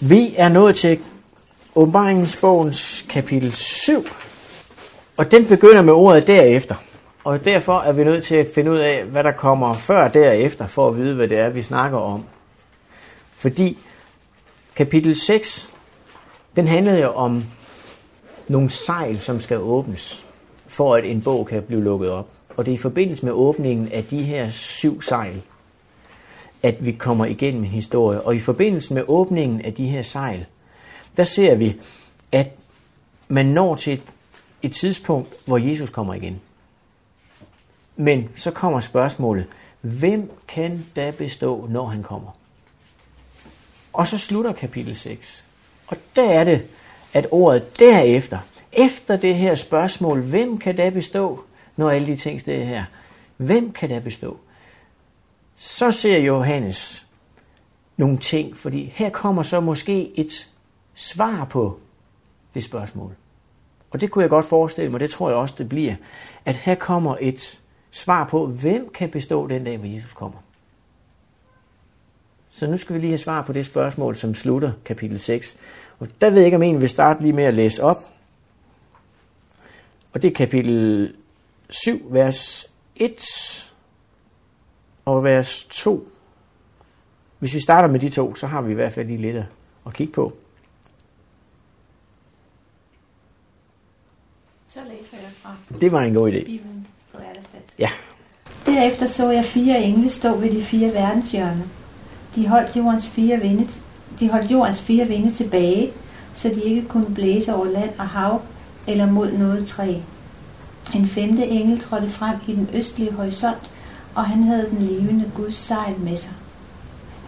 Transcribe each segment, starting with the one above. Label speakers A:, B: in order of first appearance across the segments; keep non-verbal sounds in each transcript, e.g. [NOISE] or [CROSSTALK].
A: Vi er nået til åbenbaringsbogens kapitel 7, og den begynder med ordet derefter. Og derfor er vi nødt til at finde ud af, hvad der kommer før derefter, for at vide, hvad det er, vi snakker om. Fordi kapitel 6, den handler jo om nogle sejl, som skal åbnes, for at en bog kan blive lukket op. Og det er i forbindelse med åbningen af de her syv sejl, at vi kommer igennem en historie. Og i forbindelse med åbningen af de her sejl, der ser vi, at man når til et, et tidspunkt, hvor Jesus kommer igen. Men så kommer spørgsmålet, hvem kan da bestå, når han kommer? Og så slutter kapitel 6. Og der er det, at ordet derefter, efter det her spørgsmål, hvem kan da bestå, når alle de ting står her, hvem kan da bestå? Så ser Johannes nogle ting, fordi her kommer så måske et svar på det spørgsmål. Og det kunne jeg godt forestille mig, det tror jeg også, det bliver, at her kommer et svar på, hvem kan bestå den dag, hvor Jesus kommer. Så nu skal vi lige have svar på det spørgsmål, som slutter kapitel 6. Og der ved jeg ikke, om en vil starte lige med at læse op. Og det er kapitel 7, vers 1 og vers 2. Hvis vi starter med de to, så har vi i hvert fald lige lidt at kigge på.
B: Så læser jeg fra
A: Det var en god idé.
B: Bibelen på.
A: Ja.
B: Derefter så jeg fire engle stå ved de fire verdenshjørner. De holdt jordens fire vinde, de holdt jordens fire vinde tilbage, så de ikke kunne blæse over land og hav eller mod noget træ. En femte engel trådte frem i den østlige horisont, og han havde den levende Guds sejl med sig.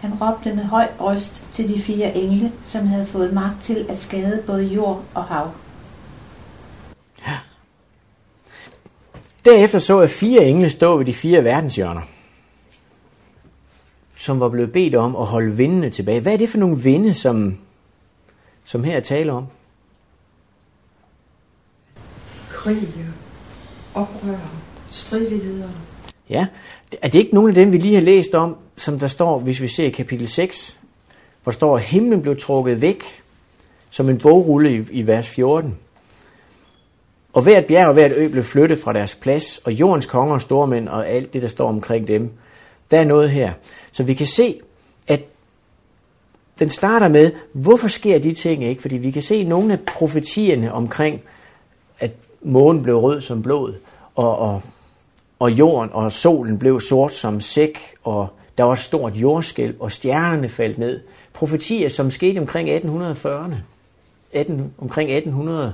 B: Han råbte med høj røst til de fire engle, som havde fået magt til at skade både jord og hav.
A: Derefter så jeg fire engle stå ved de fire verdenshjørner, som var blevet bedt om at holde vindene tilbage. Hvad er det for nogle vinde, som, som her taler om?
C: Krig, oprør, stridigheder.
A: Ja, er det ikke nogen af dem, vi lige har læst om, som der står, hvis vi ser i kapitel 6, hvor der står, at himlen blev trukket væk, som en bogrulle i, i vers 14. Og hvert bjerg og hvert ø blev flyttet fra deres plads, og jordens konger og stormænd og alt det, der står omkring dem. Der er noget her. Så vi kan se, at den starter med, hvorfor sker de ting ikke? Fordi vi kan se nogle af profetierne omkring, at månen blev rød som blod, og, og, og jorden og solen blev sort som sæk, og der var stort jordskælv, og stjernerne faldt ned. Profetier, som skete omkring 1840'erne. 18, omkring 1800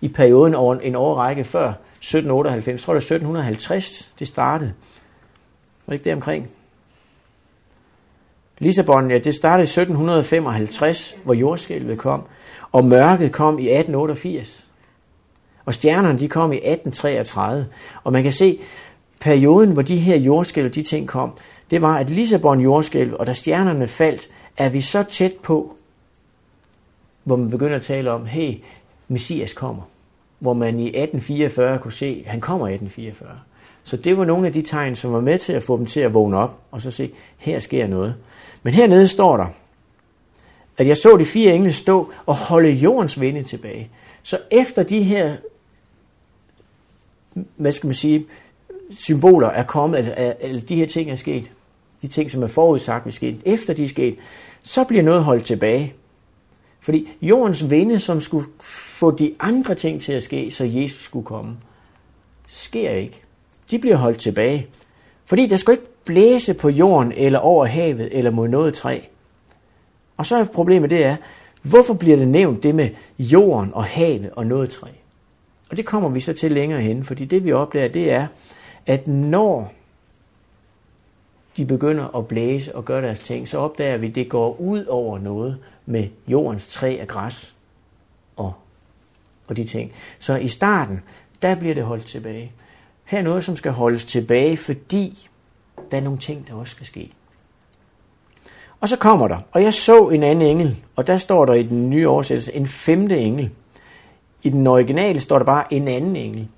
A: i perioden over en årrække før 1798. Jeg tror, det er 1750, det startede. Var ikke det omkring? Lissabon, ja, det startede i 1755, hvor jordskælvet kom, og mørket kom i 1888. Og stjernerne, de kom i 1833. Og man kan se, perioden, hvor de her jordskælv, de ting kom, det var, at Lissabon jordskælv, og da stjernerne faldt, er vi så tæt på, hvor man begynder at tale om, hey, Messias kommer. Hvor man i 1844 kunne se, at han kommer i 1844. Så det var nogle af de tegn, som var med til at få dem til at vågne op, og så se, her sker noget. Men hernede står der, at jeg så de fire engle stå og holde jordens vinde tilbage. Så efter de her, hvad skal man sige, symboler er kommet, at, at de her ting er sket, de ting, som er forudsagt vil ske, efter de er sket, så bliver noget holdt tilbage. Fordi jordens vinde, som skulle få de andre ting til at ske, så Jesus skulle komme, sker ikke. De bliver holdt tilbage. Fordi der skal ikke blæse på jorden, eller over havet, eller mod noget træ. Og så er problemet det er, hvorfor bliver det nævnt det med jorden og havet og noget træ? Og det kommer vi så til længere hen, fordi det vi opdager, det er, at når de begynder at blæse og gøre deres ting, så opdager vi, at det går ud over noget med jordens træ af græs og, og de ting. Så i starten, der bliver det holdt tilbage. Her er noget, som skal holdes tilbage, fordi der er nogle ting, der også skal ske. Og så kommer der, og jeg så en anden engel, og der står der i den nye oversættelse en femte engel. I den originale står der bare en anden engel.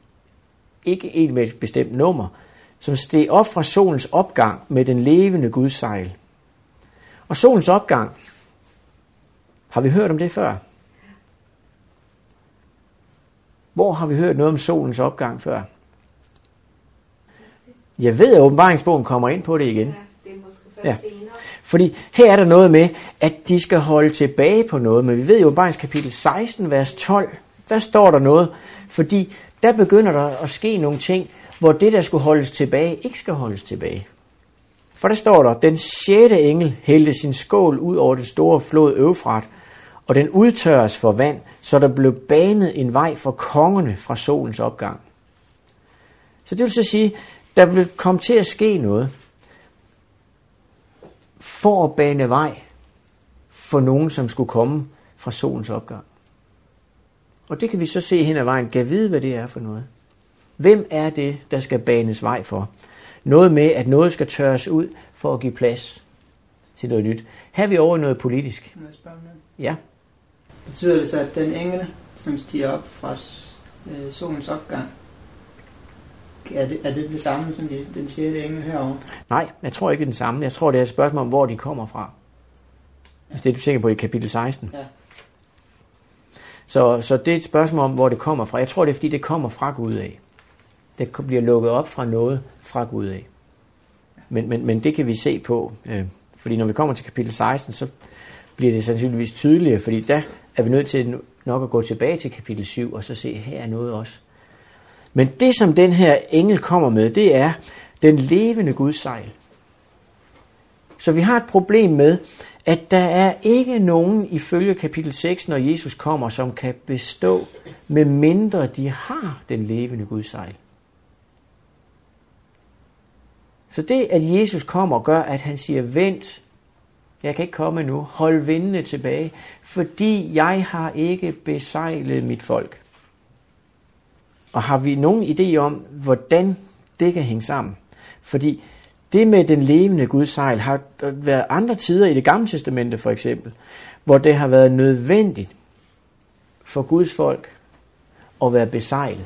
A: Ikke en med et bestemt nummer, som steg op fra solens opgang med den levende Guds sejl. Og solens opgang, Har vi hørt om det før? Hvor har vi hørt noget om solens opgang før? Jeg ved, at åbenbaringsbogen kommer ind på det igen.
B: det er måske først
A: Ja. Fordi her er der noget med, at de skal holde tilbage på noget. Men vi ved jo, åbenbarings kapitel 16, vers 12, der står der noget. Fordi der begynder der at ske nogle ting, hvor det, der skulle holdes tilbage, ikke skal holdes tilbage. For der står der, den sjette engel hældte sin skål ud over den store flod Øvfrat, og den udtørres for vand, så der blev banet en vej for kongerne fra solens opgang. Så det vil så sige, der vil komme til at ske noget for at bane vej for nogen, som skulle komme fra solens opgang. Og det kan vi så se hen ad vejen. Gav vide, hvad det er for noget. Hvem er det, der skal banes vej for? Noget med, at noget skal tørres ud for at give plads til noget nyt. Her er vi over noget politisk. Ja.
D: Betyder det så, at den engel, som stiger op fra øh, solens opgang, er det, er det det samme som de, den sjette engel herovre?
A: Nej, jeg tror ikke det er den samme. Jeg tror, det er et spørgsmål om, hvor de kommer fra. Hvis det er du tænker på i kapitel 16.
D: Ja.
A: Så, så det er et spørgsmål om, hvor det kommer fra. Jeg tror, det er, fordi det kommer fra Gud af. Det bliver lukket op fra noget fra Gud af. Men, men, men det kan vi se på. Øh, fordi når vi kommer til kapitel 16, så bliver det sandsynligvis tydeligere, fordi der er vi nødt til nok at gå tilbage til kapitel 7, og så se, her er noget også. Men det, som den her engel kommer med, det er den levende Guds sejl. Så vi har et problem med, at der er ikke nogen ifølge kapitel 6, når Jesus kommer, som kan bestå, med mindre de har den levende Guds sejl. Så det, at Jesus kommer, gør, at han siger, vent, jeg kan ikke komme nu, hold vindene tilbage, fordi jeg har ikke besejlet mit folk. Og har vi nogen idé om, hvordan det kan hænge sammen? Fordi det med den levende Guds sejl har været andre tider i det gamle testamente for eksempel, hvor det har været nødvendigt for Guds folk at være besejlet.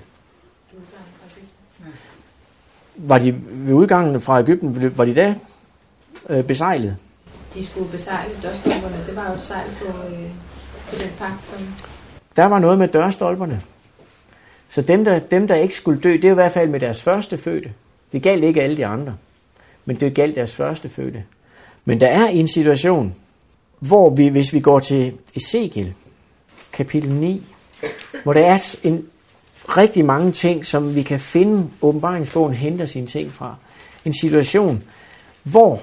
A: Var de ved udgangen fra Ægypten, var de da øh, besejlet?
E: De skulle besejle dørstopperne. Det var jo et sejl på, øh, på den pagt, som...
A: Der var noget med dørstolperne. Så dem der, dem, der ikke skulle dø, det er i hvert fald med deres første fødte. Det galt ikke alle de andre, men det galt deres første fødte. Men der er en situation, hvor vi, hvis vi går til Ezekiel, kapitel 9, hvor der er en rigtig mange ting, som vi kan finde, åbenbaringsbogen henter sine ting fra. En situation, hvor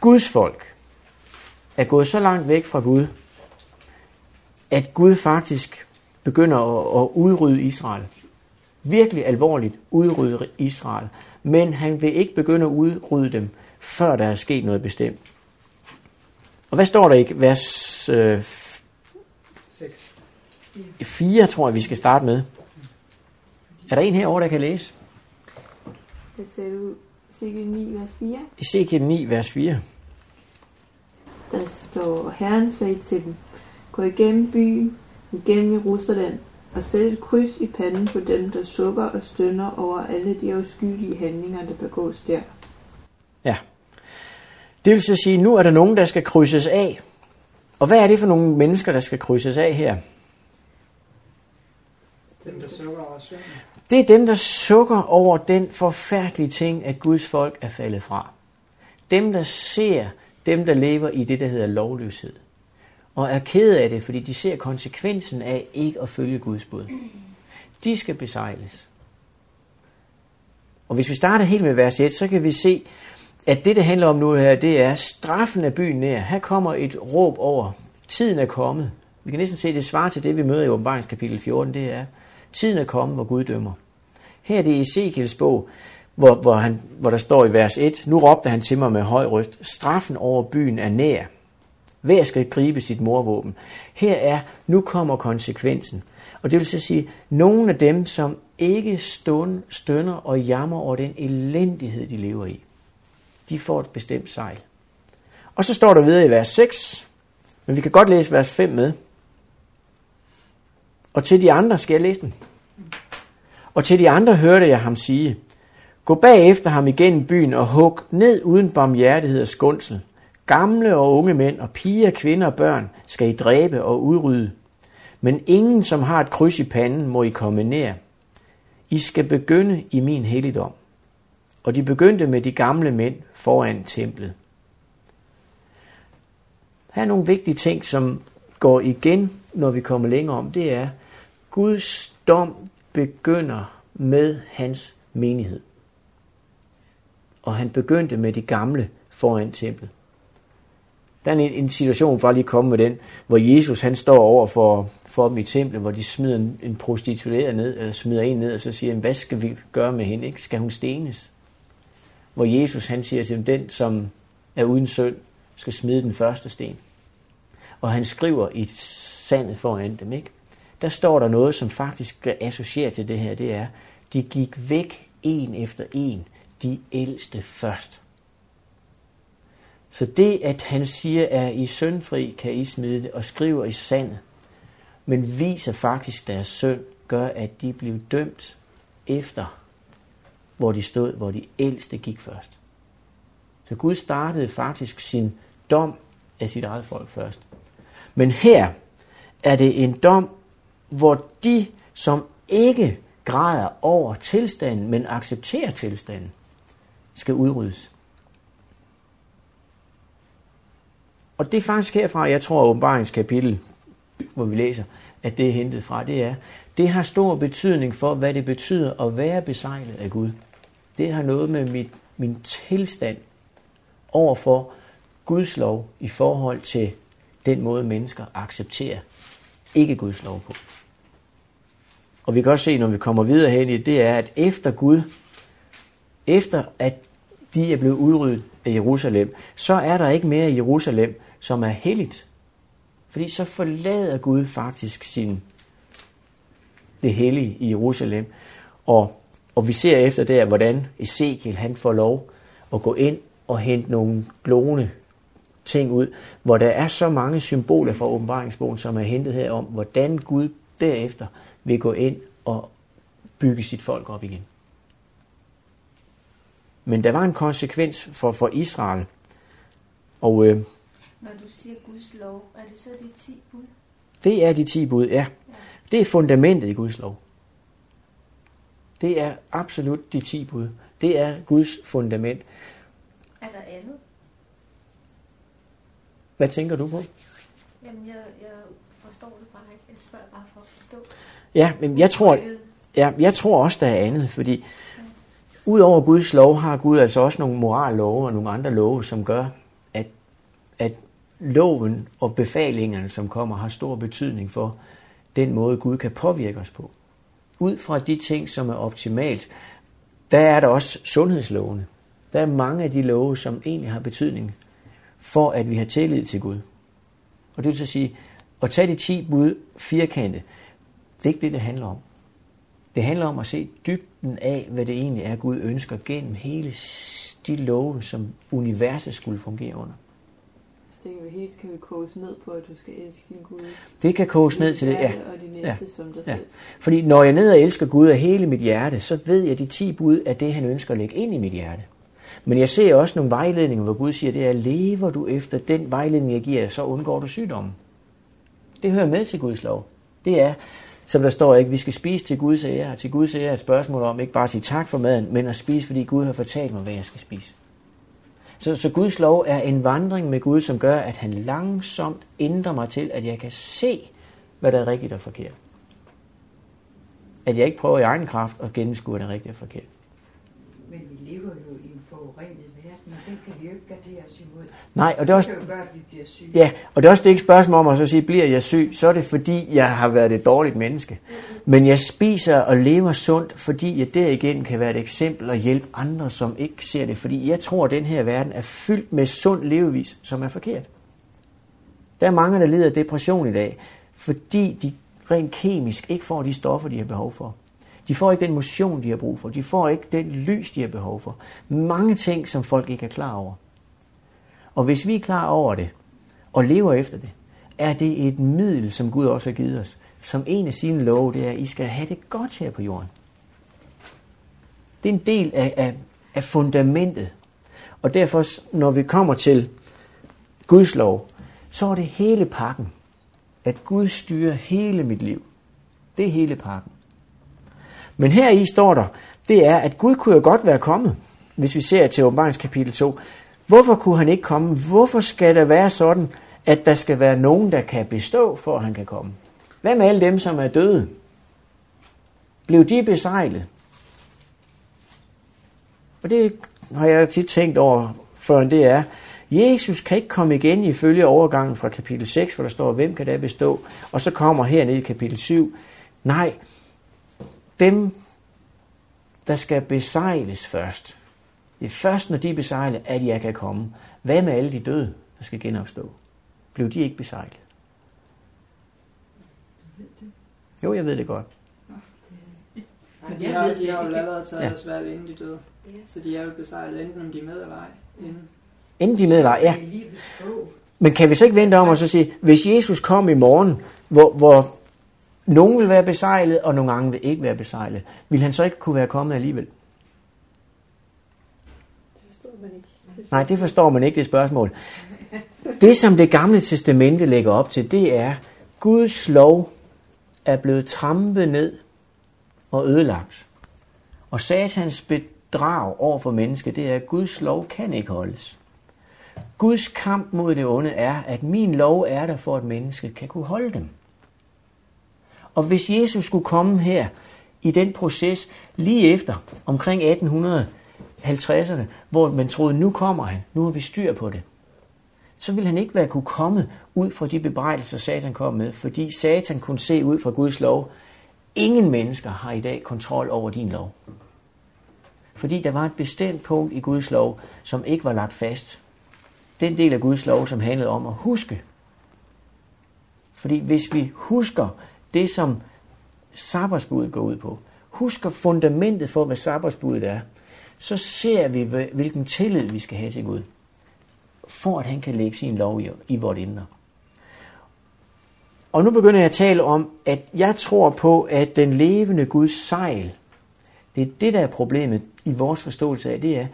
A: Guds folk er gået så langt væk fra Gud, at Gud faktisk begynder at, at udrydde Israel. Virkelig alvorligt udrydde Israel. Men han vil ikke begynde at udrydde dem, før der er sket noget bestemt. Og hvad står der i vers øh,
D: 6.
A: 4, tror jeg, vi skal starte med? Er der en herovre, der kan læse?
F: Det ser ud cirka 9, vers 4.
A: Ezekiel 9, vers 4.
F: Der står, Herren sagde til dem, gå igennem byen, igennem Jerusalem, og sæt et kryds i panden på dem, der sukker og stønner over alle de afskyelige handlinger, der begås der.
A: Ja. Det vil så sige, nu er der nogen, der skal krydses af. Og hvad er det for nogle mennesker, der skal krydses af her?
D: Dem, der sukker over søvn.
A: Det er dem, der sukker over den forfærdelige ting, at Guds folk er faldet fra. Dem, der ser dem, der lever i det, der hedder lovløshed. Og er ked af det, fordi de ser konsekvensen af ikke at følge Guds bud. De skal besejles. Og hvis vi starter helt med vers 1, så kan vi se, at det, det handler om nu her, det er straffen af byen nær. Her kommer et råb over. Tiden er kommet. Vi kan næsten se, det svarer til det, vi møder i åbenbaringskapitel 14. Det er, tiden er kommet, hvor Gud dømmer. Her er det i Ezekiels bog, hvor, hvor, han, hvor der står i vers 1, nu råbte han til mig med høj røst, straffen over byen er nær. Hver skal gribe sit morvåben. Her er, nu kommer konsekvensen. Og det vil så sige, nogle af dem, som ikke stund, stønner og jammer over den elendighed, de lever i, de får et bestemt sejl. Og så står der videre i vers 6, men vi kan godt læse vers 5 med. Og til de andre, skal jeg læse den? Og til de andre hørte jeg ham sige, Gå bagefter ham igennem byen og hug ned uden barmhjertighed og skundsel. Gamle og unge mænd og piger, kvinder og børn skal I dræbe og udrydde. Men ingen, som har et kryds i panden, må I komme nær. I skal begynde i min helligdom. Og de begyndte med de gamle mænd foran templet. Her er nogle vigtige ting, som går igen, når vi kommer længere om. Det er, Guds dom begynder med hans menighed. Og han begyndte med de gamle foran templet. Der er en, en situation, for at lige komme med den, hvor Jesus han står over for, for dem i templet, hvor de smider en, en prostitueret ned, eller smider en ned, og så siger han, hvad skal vi gøre med hende? Ikke? Skal hun stenes? Hvor Jesus han siger til dem, den som er uden synd, skal smide den første sten. Og han skriver i sandet foran dem, ikke? Der står der noget, som faktisk associerer til det her, det er, de gik væk en efter en, de ældste først. Så det, at han siger, er I syndfri, kan I smide det, og skriver i sandet, men viser faktisk deres synd, gør, at de blev dømt efter, hvor de stod, hvor de ældste gik først. Så Gud startede faktisk sin dom af sit eget folk først. Men her er det en dom, hvor de, som ikke græder over tilstanden, men accepterer tilstanden, skal udryddes. Og det er faktisk herfra, jeg tror, åbenbaringskapitel, hvor vi læser, at det er hentet fra, det er, det har stor betydning for, hvad det betyder at være besejlet af Gud. Det har noget med mit, min tilstand overfor Guds lov i forhold til den måde, mennesker accepterer ikke Guds lov på. Og vi kan også se, når vi kommer videre hen i det, er, at efter Gud, efter at de er blevet udryddet af Jerusalem, så er der ikke mere i Jerusalem, som er helligt. Fordi så forlader Gud faktisk sin, det hellige i Jerusalem. Og, og vi ser efter der, hvordan Ezekiel han får lov at gå ind og hente nogle glående ting ud, hvor der er så mange symboler fra åbenbaringsbogen, som er hentet her om, hvordan Gud derefter vil gå ind og bygge sit folk op igen. Men der var en konsekvens for, for Israel. Og øh,
B: når du siger Guds lov, er det så de 10 bud?
A: det er de 10 bud, ja. Det er fundamentet i Guds lov. Det er absolut de 10 bud. Det er Guds fundament.
B: Er der andet?
A: Hvad tænker du på?
B: Jamen, jeg, jeg forstår det bare ikke. Jeg spørger bare for at forstå.
A: Ja, men jeg tror, ja, jeg tror også, der er andet, fordi udover Guds lov har Gud altså også nogle morallove og nogle andre love, som gør, loven og befalingerne, som kommer, har stor betydning for den måde, Gud kan påvirke os på. Ud fra de ting, som er optimalt, der er der også sundhedslovene. Der er mange af de love, som egentlig har betydning for, at vi har tillid til Gud. Og det vil så sige, at tage de 10 bud firkante, det er ikke det, det handler om. Det handler om at se dybden af, hvad det egentlig er, Gud ønsker gennem hele de love, som universet skulle fungere under.
F: Tænker vi helt, kan vi koges ned på, at du skal elske din Gud.
A: Det kan koges ned til det, ja.
F: Og din næste
A: Ja.
F: som dig
A: Ja.
F: selv.
A: Fordi når jeg ned og elsker Gud af hele mit hjerte, så ved jeg, at de 10 bud er det, han ønsker at lægge ind i mit hjerte. Men jeg ser også nogle vejledninger, hvor Gud siger, det er, lever du efter den vejledning, jeg giver så undgår du sygdommen. Det hører med til Guds lov. Det er, som der står ikke, vi skal spise til Guds ære. Til Guds ære er et spørgsmål om ikke bare at sige tak for maden, men at spise, fordi Gud har fortalt mig, hvad jeg skal spise. Så, så Guds lov er en vandring med Gud, som gør, at han langsomt ændrer mig til, at jeg kan se, hvad der er rigtigt og forkert. At jeg ikke prøver i egen kraft at gennemskue, hvad der er rigtigt og forkert.
C: Men vi lever jo i en forurenet og den kan vi jo ikke gardere os imod.
A: Nej, og det er også,
C: Det kan jo gøre, at vi bliver syge.
A: Ja, og det er også det ikke spørgsmål om at så sige, bliver jeg syg, så er det fordi, jeg har været et dårligt menneske. Men jeg spiser og lever sundt, fordi jeg derigennem kan være et eksempel og hjælpe andre, som ikke ser det. Fordi jeg tror, at den her verden er fyldt med sund levevis, som er forkert. Der er mange, der lider af depression i dag, fordi de rent kemisk ikke får de stoffer, de har behov for. De får ikke den motion, de har brug for. De får ikke den lys, de har behov for. Mange ting, som folk ikke er klar over. Og hvis vi er klar over det, og lever efter det, er det et middel, som Gud også har givet os. Som en af sine love, det er, at I skal have det godt her på jorden. Det er en del af, af, af fundamentet. Og derfor, når vi kommer til Guds lov, så er det hele pakken. At Gud styrer hele mit liv. Det er hele pakken. Men her i står der, det er, at Gud kunne jo godt være kommet, hvis vi ser til åbenbarings kapitel 2. Hvorfor kunne han ikke komme? Hvorfor skal det være sådan, at der skal være nogen, der kan bestå, for at han kan komme? Hvad med alle dem, som er døde? Blev de besejlet? Og det har jeg tit tænkt over, før det er, Jesus kan ikke komme igen ifølge overgangen fra kapitel 6, hvor der står, hvem kan der bestå? Og så kommer hernede i kapitel 7. Nej, dem, der skal besejles først. Det er først, når de er besejlet, at jeg kan komme. Hvad med alle de døde, der skal genopstå? Blev de ikke besejlet? Jo, jeg ved det godt.
D: Men de har, de har jo allerede taget
A: Ja.
D: valg, inden de døde. Så de er jo besejlet, enten om de er med eller ej. Inden.
A: Inden de medlejer, ja.
C: Det er livets bog.
A: Men kan vi så ikke vente om og så sige, hvis Jesus kom i morgen, hvor, hvor nogen vil være besejlet, og nogle gange vil ikke være besejlet, vil han så ikke kunne være kommet alligevel?
F: Det forstår man ikke.
A: Nej, det forstår man ikke, det spørgsmål. Det, som det gamle testamente lægger op til, det er, Guds lov er blevet trampet ned og ødelagt. Og satans bedrag over for mennesket, det er, at Guds lov kan ikke holdes. Guds kamp mod det onde er, at min lov er der for, at mennesket kan kunne holde dem. Og hvis Jesus skulle komme her i den proces lige efter, omkring 1850'erne, hvor man troede, nu kommer han, nu har vi styr på det, så ville han ikke være kunne komme ud fra de bebrejdelser, Satan kom med, fordi Satan kunne se ud fra Guds lov, ingen mennesker har i dag kontrol over din lov. Fordi der var et bestemt punkt i Guds lov, som ikke var lagt fast. Den del af Guds lov, som handlede om at huske. Fordi hvis vi husker det, som sabbatsbuddet går ud på, husker fundamentet for, hvad sabbatsbuddet er, så ser vi, hvilken tillid vi skal have til Gud, for at han kan lægge sin lov i, i vort indre. Og nu begynder jeg at tale om, at jeg tror på, at den levende Guds sejl, det er det, der er problemet i vores forståelse af, det er,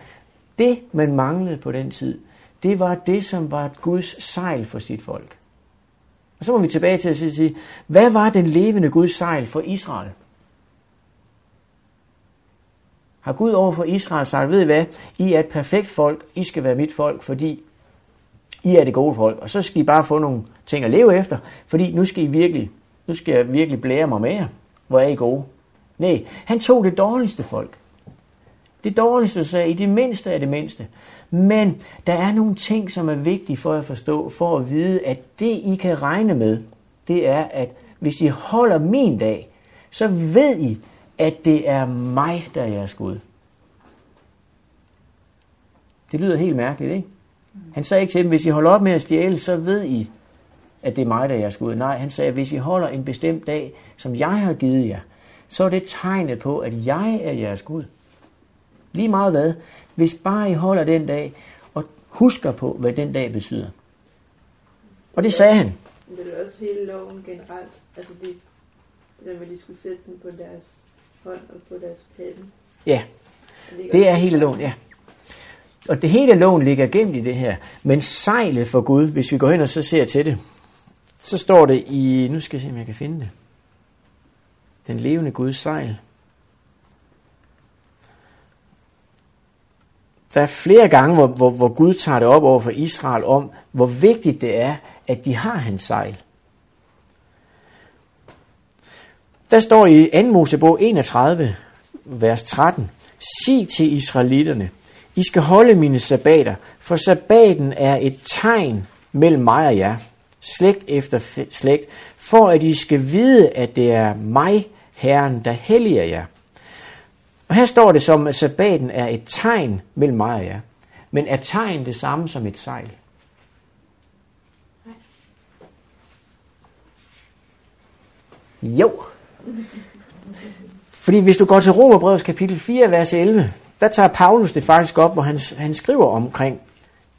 A: det man manglede på den tid, det var det, som var Guds sejl for sit folk. Og så må vi tilbage til at sige, hvad var den levende Guds sejl for Israel? Har Gud over for Israel sagt, ved I hvad, I er et perfekt folk, I skal være mit folk, fordi I er det gode folk, og så skal I bare få nogle ting at leve efter, fordi nu skal I virkelig, nu skal jeg virkelig blære mig med jer, hvor er I gode. Nej, han tog det dårligste folk. Det dårligste sagde, i det mindste er det mindste. Men der er nogle ting, som er vigtige for at forstå, for at vide, at det I kan regne med, det er, at hvis I holder min dag, så ved I, at det er mig, der er jeres Gud. Det lyder helt mærkeligt, ikke? Han sagde ikke til dem, hvis I holder op med at stjæle, så ved I, at det er mig, der er jeres Gud. Nej, han sagde, hvis I holder en bestemt dag, som jeg har givet jer, så er det tegnet på, at jeg er jeres Gud. Lige meget hvad. Hvis bare I holder den dag, og husker på, hvad den dag betyder. Og det sagde han.
F: Men det er også hele loven generelt. Altså det, det der med, de skulle sætte den på deres hånd og på deres pande.
A: Ja, det er hele loven, ja. Og det hele loven ligger gemt i det her. Men sejlet for Gud, hvis vi går hen og så ser til det, så står det i, nu skal jeg se, om jeg kan finde det. Den levende Guds sejl. Der er flere gange, hvor, hvor, hvor Gud tager det op over for Israel om, hvor vigtigt det er, at de har hans sejl. Der står i 2. Mosebog 31, vers 13. Sig til israelitterne, I skal holde mine sabbater, for sabbaten er et tegn mellem mig og jer, slægt efter slægt, for at I skal vide, at det er mig, Herren, der helliger jer. Og her står det som, at sabbaten er et tegn mellem mig og jer. Men er tegn det samme som et sejl? Jo. Fordi hvis du går til Romerbrevets kapitel 4, vers 11, der tager Paulus det faktisk op, hvor han, han skriver omkring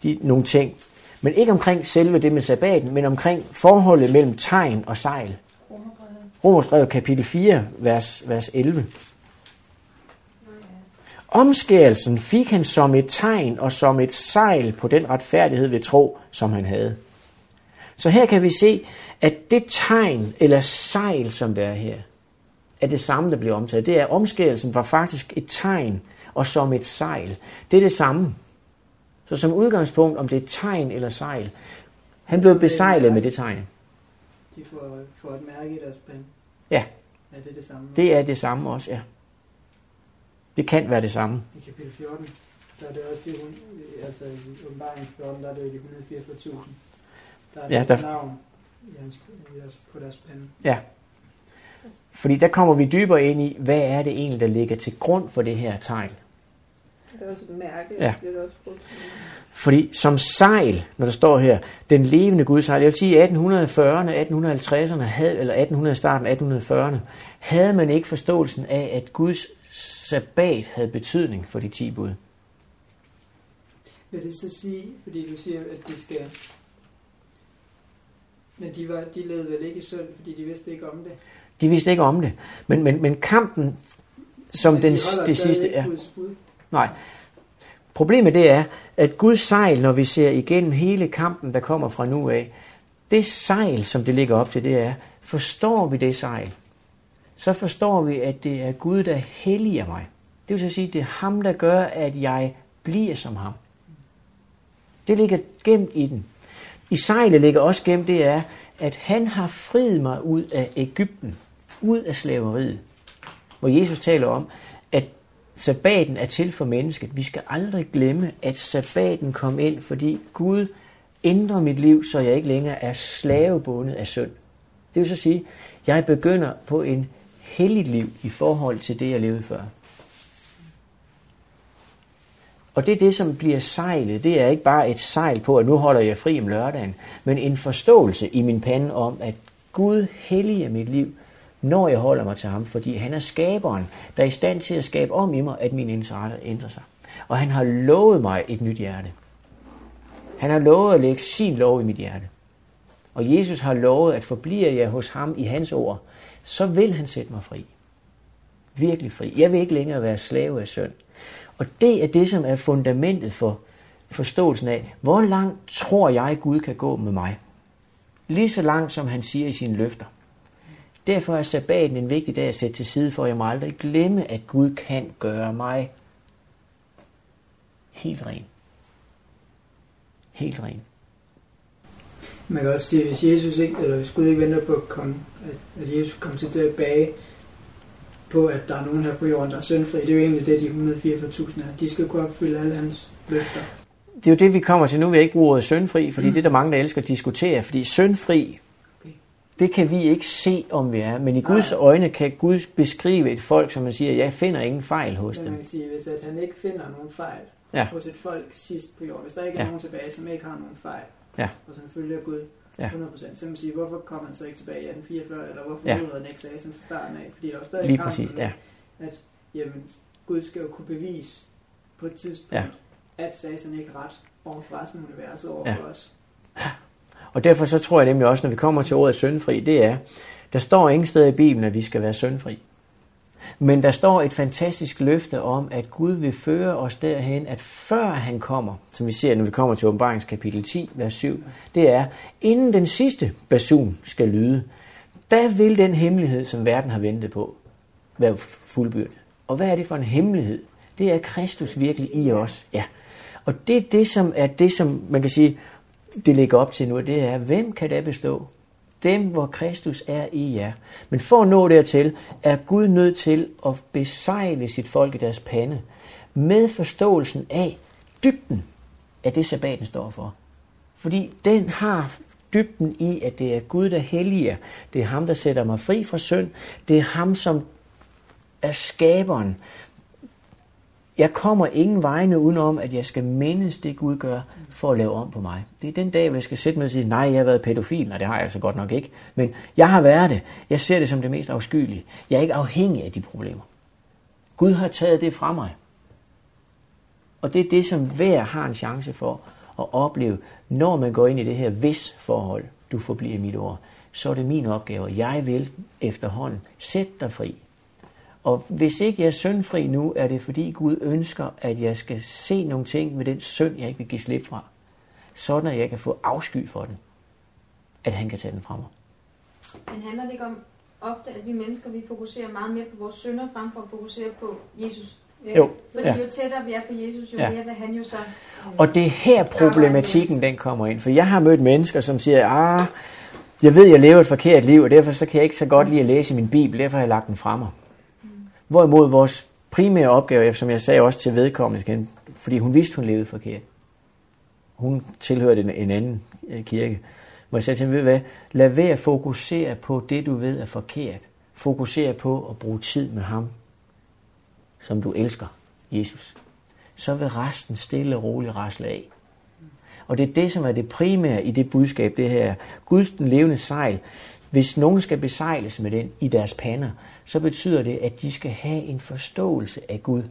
A: de, nogle ting. Men ikke omkring selve det med sabbaten, men omkring forholdet mellem tegn og sejl. Romerbrevet kapitel 4, vers, vers 11. Omskærelsen fik han som et tegn og som et sejl på den retfærdighed ved tro, som han havde. Så her kan vi se, at det tegn eller sejl, som der er her, er det samme, der bliver omtalt. Det er, at omskærelsen var faktisk et tegn og som et sejl. Det er det samme. Så som udgangspunkt, om det er tegn eller sejl, han blev besejlet med det tegn.
D: De får, får et mærke i deres pande.
A: Ja.
D: Er det det samme?
A: Det er det samme også, ja. Det kan være det samme.
D: I kapitel 14, der er det også de, hun- altså i åbenbaring 14, der er det de 144.000. Der er
A: Ja, der-
D: navn i hans, i deres, på deres pande.
A: Ja. Fordi der kommer vi dybere ind i, hvad er det egentlig, der ligger til grund for det her tegn.
F: Det er også et mærke,
A: Ja.
F: bliver det også brugt.
A: Fordi som sejl, når der står her, den levende Guds sejl, jeg vil sige 1840'erne, 1850'erne, havde, eller 1800 starten af 1840'erne, havde man ikke forståelsen af, at Guds sabbat havde betydning for de 10 bud.
D: Vil det så sige, fordi du siger, at de skal... Men de, var, de levede vel ikke synd, fordi de vidste ikke om det.
A: De vidste ikke om det. Men, men, men kampen, som
D: Men
A: den,
D: de
A: det sidste er... Nej. Problemet det er, at Guds sejl, når vi ser igennem hele kampen, der kommer fra nu af, det sejl, som det ligger op til, det er, forstår vi det sejl, så forstår vi, at det er Gud, der helliger mig. Det vil så sige, at det er ham, der gør, at jeg bliver som ham. Det ligger gemt i den. I sejlet ligger også gemt, det er, at han har friet mig ud af Ægypten, ud af slaveriet. Hvor Jesus taler om, at sabbaten er til for mennesket. Vi skal aldrig glemme, at sabbaten kom ind, fordi Gud ændrer mit liv, så jeg ikke længere er slavebundet af synd. Det vil så sige, at jeg begynder på en helligt liv i forhold til det, jeg levede før. Og det er det, som bliver sejlet. Det er ikke bare et sejl på, at nu holder jeg fri om lørdagen, men en forståelse i min pande om, at Gud helliger mit liv, når jeg holder mig til ham, fordi han er skaberen, der er i stand til at skabe om i mig, at min interesse ændrer sig. Og han har lovet mig et nyt hjerte. Han har lovet at lægge sin lov i mit hjerte. Og Jesus har lovet, at forbliver jeg hos ham i hans ord, så vil han sætte mig fri. Virkelig fri. Jeg vil ikke længere være slave af synd. Og det er det, som er fundamentet for forståelsen af, hvor langt tror jeg, Gud kan gå med mig. Lige så langt, som han siger i sine løfter. Derfor er sabbaten en vigtig dag at sætte til side, for jeg må aldrig glemme, at Gud kan gøre mig helt ren. Helt ren.
D: Man kan også sige, at hvis Jesus ikke, eller hvis Gud ikke venter på at komme, at, at Jesus kommer til tilbage på, at der er nogen her på jorden, der er syndfri, det er jo egentlig det, de 144.000 er. De skal kunne opfylde alle hans løfter.
A: Det er jo det, vi kommer til nu. Vi ikke brugt ordet syndfri, fordi mm. det er der mange, der elsker at diskutere. Fordi syndfri,
D: Okay.
A: det kan vi ikke se, om vi er. Men i
D: Nej.
A: Guds øjne kan Gud beskrive et folk, som man siger, jeg finder ingen fejl hos
D: Men man
A: dem.
D: kan sige, hvis at han ikke finder nogen fejl
A: Ja.
D: hos et folk sidst på jorden, hvis der ikke er
A: Ja.
D: nogen tilbage, som ikke har nogen fejl,
A: Ja.
D: og som følger Gud
A: Ja.
D: 100%, så man sige, hvorfor kom han så ikke tilbage i 1844, eller hvorfor
A: Ja.
D: han ikke Sasen fra starten af? Fordi der var stadig
A: Lige
D: kampen
A: præcis, ja.
D: at jamen, Gud skal jo kunne bevise på et tidspunkt,
A: ja.
D: at Satan ikke har ret over for resten af universet over
A: Ja.
D: for os.
A: Og derfor så tror jeg nemlig også, når vi kommer til ordet syndfri, det er, der står ingen sted i Bibelen, at vi skal være syndfri. Men der står et fantastisk løfte om, at Gud vil føre os derhen, at før han kommer, som vi ser, når vi kommer til åbenbaringskapitel 10, vers 7, det er, inden den sidste basun skal lyde, der vil den hemmelighed, som verden har ventet på, være fuldbyrdet. Og hvad er det for en hemmelighed? Det er Kristus virkelig i os. Ja. Og det er det, som er det, som man kan sige, det ligger op til nu, det er, hvem kan der bestå? Dem, hvor Kristus er i jer. Men for at nå dertil, er Gud nødt til at besejle sit folk i deres pande, med forståelsen af dybden af det, sabbaten står for. Fordi den har dybden i, at det er Gud, der helliger. Det er ham, der sætter mig fri fra synd. Det er ham, som er skaberen. Jeg kommer ingen vegne udenom, at jeg skal mindes det, Gud gør, for at lave om på mig. Det er den dag, hvor jeg skal sætte mig og sige, nej, jeg har været pædofil. og det har jeg altså godt nok ikke. Men jeg har været det. Jeg ser det som det mest afskyelige. Jeg er ikke afhængig af de problemer. Gud har taget det fra mig. Og det er det, som hver har en chance for at opleve, når man går ind i det her hvis forhold, du forbliver mit ord, så er det min opgave. Jeg vil efterhånden sætte dig fri. Og hvis ikke jeg er syndfri nu, er det fordi Gud ønsker, at jeg skal se nogle ting med den synd, jeg ikke vil give slip fra. Sådan at jeg kan få afsky for den. At han kan tage den fra mig.
E: Men handler det ikke om ofte, at vi mennesker, vi fokuserer meget mere på vores synder, frem for at fokusere på Jesus?
A: Jo,
E: Fordi
A: ja.
E: jo tættere vi er på Jesus, jo
A: Ja.
E: mere vil han jo så...
A: Og det er her problematikken den kommer ind. For jeg har mødt mennesker, som siger, ah, jeg ved, jeg lever et forkert liv, og derfor så kan jeg ikke så godt lide at læse min bibel, derfor har jeg lagt den fra mig. Hvorimod vores primære opgave, som jeg sagde også til vedkommende, fordi hun vidste, hun levede forkert. Hun tilhørte en, en anden øh, kirke. Hvor jeg sagde til hende, hvad, lad være at fokusere på det, du ved er forkert. Fokusere på at bruge tid med ham, som du elsker, Jesus. Så vil resten stille og roligt rasle af. Og det er det, som er det primære i det budskab, det her. Guds den levende sejl. Hvis nogen skal besejles med den i deres pander, så betyder det, at de skal have en forståelse af Gud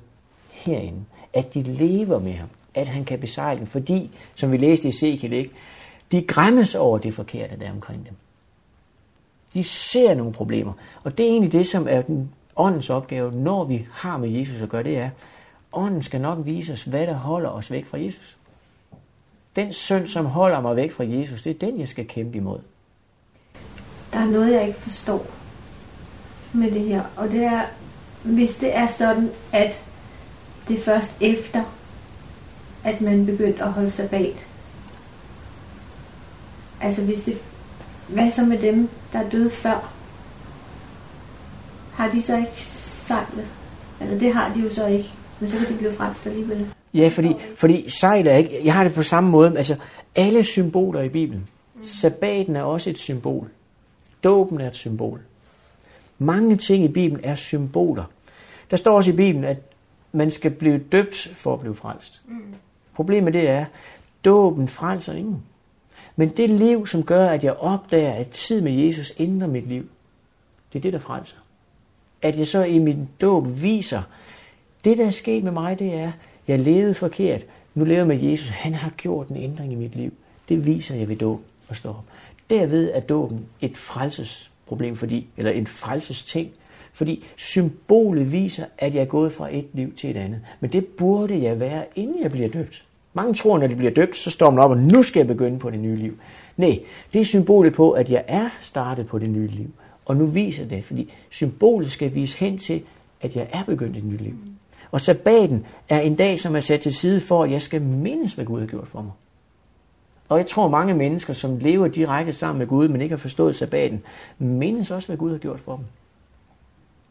A: herinde. At de lever med ham. At han kan besejle dem. Fordi, som vi læste i Ezekiel, ikke, de græmmes over det forkerte, der er omkring dem. De ser nogle problemer. Og det er egentlig det, som er den åndens opgave, når vi har med Jesus at gøre, det er, ånden skal nok vise os, hvad der holder os væk fra Jesus. Den synd, som holder mig væk fra Jesus, det er den, jeg skal kæmpe imod.
B: Der er noget, jeg ikke forstår med det her. Og det er, hvis det er sådan, at det er først efter, at man begyndte at holde sabbat. Altså hvis det, hvad så med dem, der er døde før? Har de så ikke sejlet? Eller det har de jo så ikke. Men så kan de blive frelst alligevel.
A: Ja, fordi, fordi sejl er ikke... Jeg har det på samme måde. Altså, alle symboler i Bibelen. Sabbaten er også et symbol. Dåben er et symbol. Mange ting i Bibelen er symboler. Der står også i Bibelen, at man skal blive døbt for at blive frelst. Problemet det er, dåben frelser ingen. Men det liv, som gør, at jeg opdager, at tid med Jesus ændrer mit liv, det er det, der frelser. At jeg så i min dåb viser, det der er sket med mig, det er, jeg levede forkert. Nu lever jeg med Jesus. Han har gjort en ændring i mit liv. Det viser jeg ved dåb og står op. Derved er dåben et frelsesproblem, fordi, eller en frelsesting, fordi symbolet viser, at jeg er gået fra et liv til et andet. Men det burde jeg være, inden jeg bliver døbt. Mange tror, når de bliver døbt, så står man op, og nu skal jeg begynde på det nye liv. Nej, det er symbolet på, at jeg er startet på det nye liv. Og nu viser det, fordi symbolet skal vise hen til, at jeg er begyndt et nyt liv. Og sabbaten er en dag, som er sat til side for, at jeg skal mindes, hvad Gud har gjort for mig. Og jeg tror, mange mennesker, som lever direkte sammen med Gud, men ikke har forstået sabbaten, mindes også, hvad Gud har gjort for dem.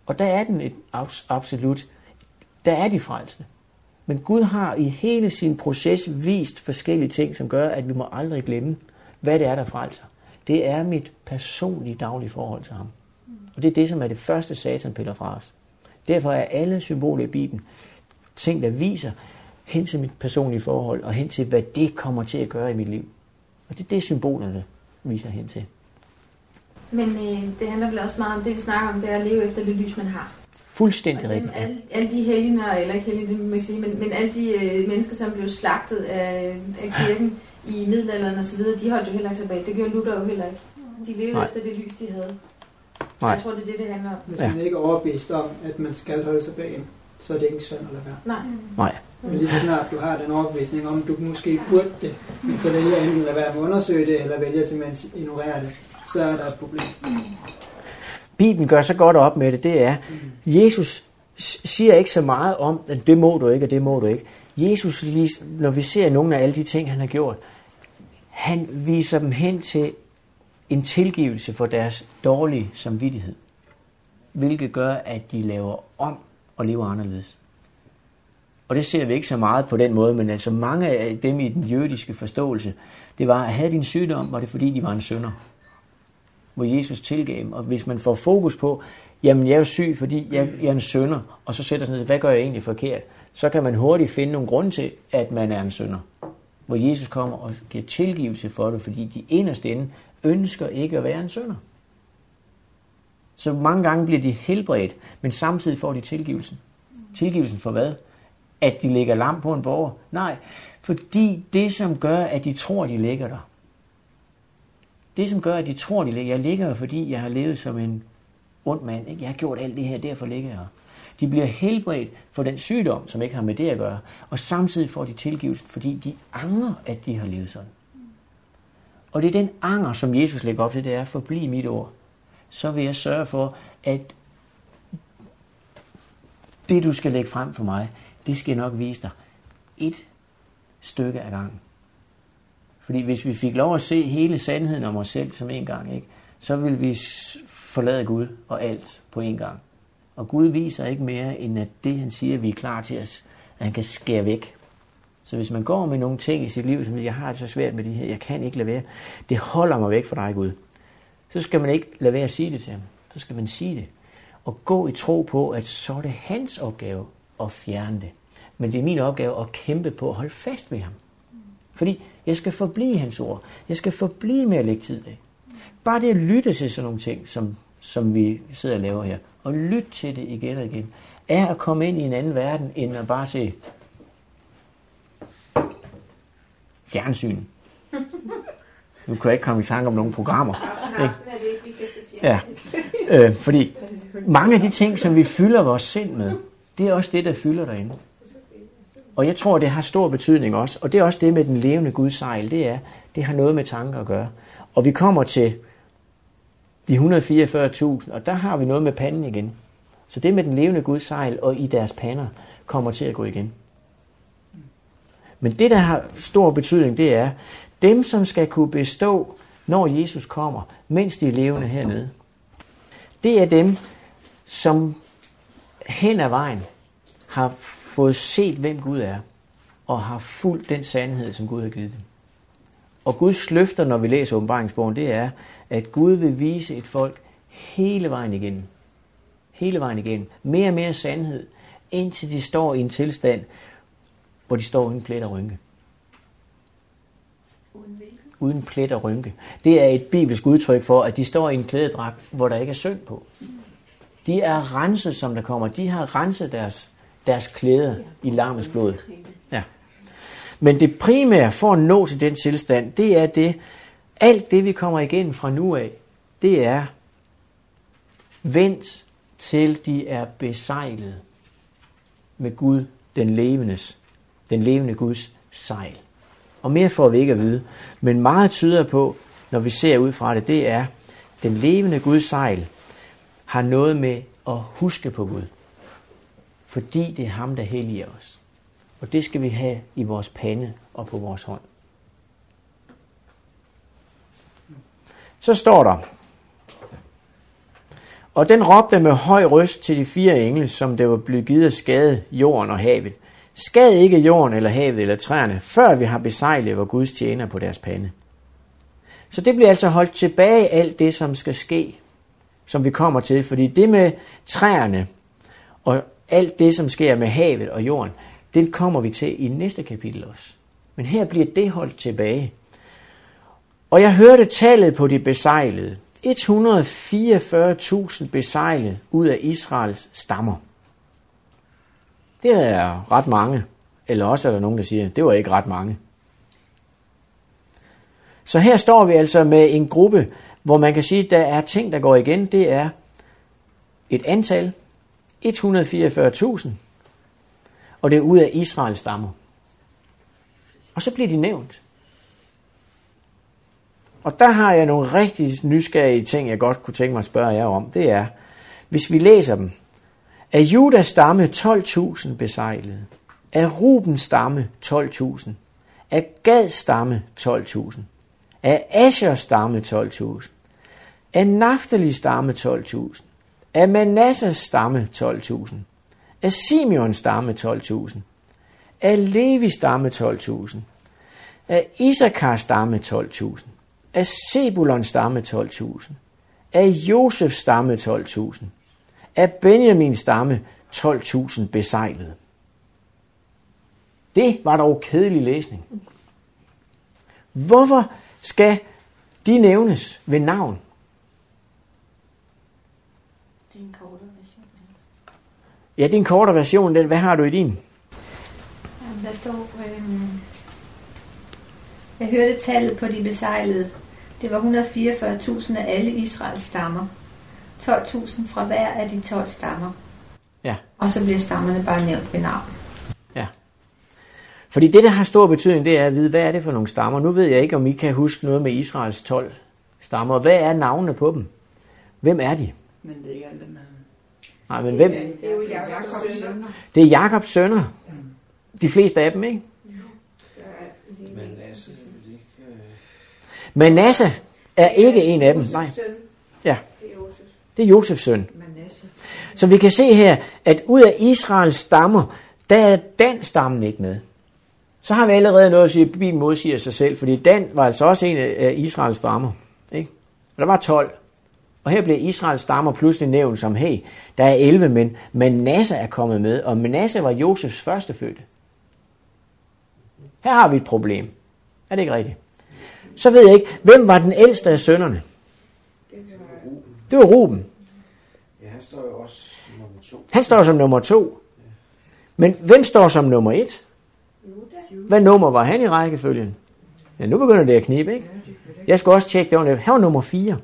A: Og der er den et abs- absolut, der er de frelste. Men Gud har i hele sin proces vist forskellige ting, som gør, at vi må aldrig glemme, hvad det er, der frelser. Det er mit personlige daglige forhold til ham. Og det er det, som er det første, Satan piller fra os. Derfor er alle symboler i Bibelen ting, der viser hen til mit personlige forhold, og hen til, hvad det kommer til at gøre i mit liv. Og det er det, symbolerne viser hen til.
E: Men øh, det handler vel også meget om det, vi snakker om, det er at leve efter det lys, man har.
A: Fuldstændig rigtigt.
E: alle, alle de helgener, eller ikke helgener, det må ikke sige, men, men alle de øh, mennesker, som blev slagtet af, af kirken i middelalderen osv., de holdt jo heller ikke sabbat. Det gjorde Luther jo heller ikke. De levede
A: Nej.
E: efter det lys, de havde.
A: Nej.
E: Jeg tror, det er det, det handler om.
D: Hvis
A: Ja.
D: man ikke er overbevist om, at man skal holde sig bag så er det ikke synd at lade være.
E: Nej.
A: Nej.
D: Men lige så snart du har den overbevisning om, at du måske burde det, men så vælger enten at lade være med at undersøge det, eller vælger simpelthen at ignorere det, så er der et problem.
A: Bibelen gør så godt op med det, det er, Jesus s- siger ikke så meget om, at det må du ikke, og det må du ikke. Jesus, lige- når vi ser nogle af alle de ting, han har gjort, han viser dem hen til en tilgivelse for deres dårlige samvittighed, hvilket gør, at de laver om og lever anderledes. Og det ser vi ikke så meget på den måde, men altså mange af dem i den jødiske forståelse, det var, at havde din sygdom, var det fordi, de var en sønder hvor Jesus tilgav dem. Og hvis man får fokus på, jamen jeg er jo syg, fordi jeg, jeg er en sønder, og så sætter sig noget, hvad gør jeg egentlig forkert? Så kan man hurtigt finde nogle grunde til, at man er en sønder. Hvor Jesus kommer og giver tilgivelse for det, fordi de inderst inde ønsker ikke at være en sønder. Så mange gange bliver de helbredt, men samtidig får de tilgivelsen. Tilgivelsen for hvad? At de lægger lam på en borger? Nej, fordi det som gør, at de tror, de ligger der, det, som gør, at de tror, de ligger, jeg ligger fordi jeg har levet som en ond mand. Ikke? Jeg har gjort alt det her, derfor ligger jeg her. De bliver helbredt for den sygdom, som ikke har med det at gøre. Og samtidig får de tilgivelse, fordi de angrer, at de har levet sådan. Og det er den anger, som Jesus lægger op til, det er forbliv mit ord. Så vil jeg sørge for, at det du skal lægge frem for mig, det skal jeg nok vise dig et stykke ad gangen. Fordi hvis vi fik lov at se hele sandheden om os selv som en gang, ikke, så vil vi forlade Gud og alt på en gang. Og Gud viser ikke mere, end at det, han siger, vi er klar til, at han kan skære væk. Så hvis man går med nogle ting i sit liv, som jeg har det så svært med det her, jeg kan ikke lade være, det holder mig væk fra dig, Gud. Så skal man ikke lade være at sige det til ham. Så skal man sige det. Og gå i tro på, at så er det hans opgave at fjerne det. Men det er min opgave at kæmpe på at holde fast ved ham. Fordi jeg skal forblive hans ord. Jeg skal forblive med at lægge tid af. Bare det at lytte til sådan nogle ting, som, som vi sidder og laver her, og lytte til det igen og igen, er at komme ind i en anden verden, end at bare se fjernsyn. [LAUGHS] Nu kan jeg ikke komme i tanke om nogle programmer. [LAUGHS] Ikke? Ja, øh, fordi mange af de ting, som vi fylder vores sind med, det er også det, der fylder derinde. Og jeg tror, det har stor betydning også. Og det er også det med den levende Guds sejl. Det er, det har noget med tanker at gøre. Og vi kommer til de 144.000, og der har vi noget med panden igen. Så det med den levende Guds sejl og i deres pander kommer til at gå igen. Men det, der har stor betydning, det er, dem, som skal kunne bestå, når Jesus kommer, mens de er levende hernede, det er dem, som hen ad vejen har fået set, hvem Gud er, og har fulgt den sandhed, som Gud har givet dem. Og Guds løfter, når vi læser åbenbaringsbogen, det er, at Gud vil vise et folk hele vejen igennem. Hele vejen igennem. Mere og mere sandhed, indtil de står i en tilstand, hvor de står uden plet og rynke. Uden plet og rynke. Det er et bibelsk udtryk for, at de står i en klædedragt, hvor der ikke er synd på. De er renset, som der kommer. De har renset deres, deres klæder i larmets blod. Ja. Men det primære for at nå til den tilstand, det er det, alt det vi kommer igennem fra nu af, det er vent til de er besejlet med Gud, den levendes, den levende Guds sejl. Og mere får vi ikke at vide. Men meget tyder på, når vi ser ud fra det, det er, den levende Guds sejl har noget med at huske på Gud. Fordi det er ham, der helliger os. Og det skal vi have i vores pande og på vores hånd. Så står der, og den råbte med høj røst til de fire engle, som der var blevet givet at skade jorden og havet. Skad ikke jorden eller havet eller træerne, før vi har besejlet vor Guds tjener på deres pande. Så det bliver altså holdt tilbage alt det, som skal ske, som vi kommer til. Fordi det med træerne og alt det, som sker med havet og jorden, det kommer vi til i næste kapitel også. Men her bliver det holdt tilbage. Og jeg hørte tallet på de besejlede. 144.000 besejlede ud af Israels stammer. Det er ret mange. Eller også er der nogen, der siger, det var ikke ret mange. Så her står vi altså med en gruppe, hvor man kan sige, at der er ting, der går igen. Det er et antal, 144.000, og det er ud af Israels stammer. Og så bliver de nævnt. Og der har jeg nogle rigtig nysgerrige ting, jeg godt kunne tænke mig at spørge jer om. Det er, hvis vi læser dem, af Judas stamme 12.000 besejlede. Af Rubens stamme 12.000. Af Gads stamme 12.000. Af Ashers stamme 12.000. Af Naphtali stamme 12.000. Af Manassas stamme 12.000. Af Simeons stamme 12.000. Af Levi stamme 12.000. Af Isakars stamme 12.000. Af Sebulons stamme 12.000. Af Josefs stamme 12.000 af Benjamins stamme 12.000 besejlede. Det var dog kedelig læsning. Hvorfor skal de nævnes ved navn?
B: Det er en kortere version.
A: Ja, det er en kortere version. Den. Hvad har du i din?
B: Jamen, der står, øh, jeg hørte tallet på de besejlede. Det var 144.000 af alle Israels stammer. 12.000 fra hver af de 12 stammer.
A: Ja.
B: Og så bliver stammerne bare nævnt ved navn.
A: Fordi det, der har stor betydning, det er at vide, hvad er det for nogle stammer. Nu ved jeg ikke, om I kan huske noget med Israels 12 stammer. Hvad er navnene på dem? Hvem er de?
D: Men det er ikke alt dem her.
A: Nej, men hvem?
F: Det er jo Jakobs sønner.
A: Det er Jakobs sønner. De fleste af dem, ikke...
G: øh,
A: Manasse er ikke en af dem. Nej, Ja.
F: Det er Josef.
A: Det er Josefs søn.
C: Manasse.
A: Så vi kan se her, at ud af Israels stammer, der er Dan stammen ikke med. Så har vi allerede noget at sige, at Bibelen modsiger sig selv, fordi Dan var altså også en af Israels stammer. Ikke? Og der var 12. Og her bliver Israels stammer pludselig nævnt som, hey, der er 11 men Manasse er kommet med, og Manasse var Josefs første fødte. Her har vi et problem. Er det ikke rigtigt? Så ved jeg ikke, hvem var den ældste af sønnerne? Det var Ruben.
G: Ja, han står jo også nummer to.
A: Han står som nummer to. Men hvem står som nummer et? Hvad nummer var han i rækkefølgen? Ja, nu begynder det at knibe, ikke? Jeg skal også tjekke det ordentligt. Han var nummer 4.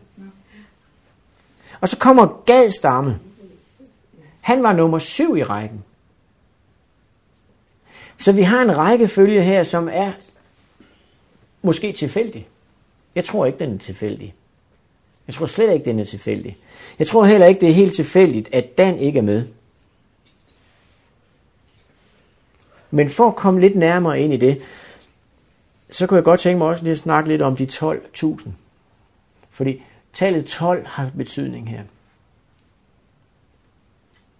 A: Og så kommer Gad stamme. Han var nummer 7 i rækken. Så vi har en rækkefølge her, som er måske tilfældig. Jeg tror ikke, den er tilfældig. Jeg tror slet ikke, den er tilfældig. Jeg tror heller ikke, det er helt tilfældigt, at Dan ikke er med. Men for at komme lidt nærmere ind i det, så kunne jeg godt tænke mig også lige at snakke lidt om de 12.000. Fordi tallet 12 har betydning her.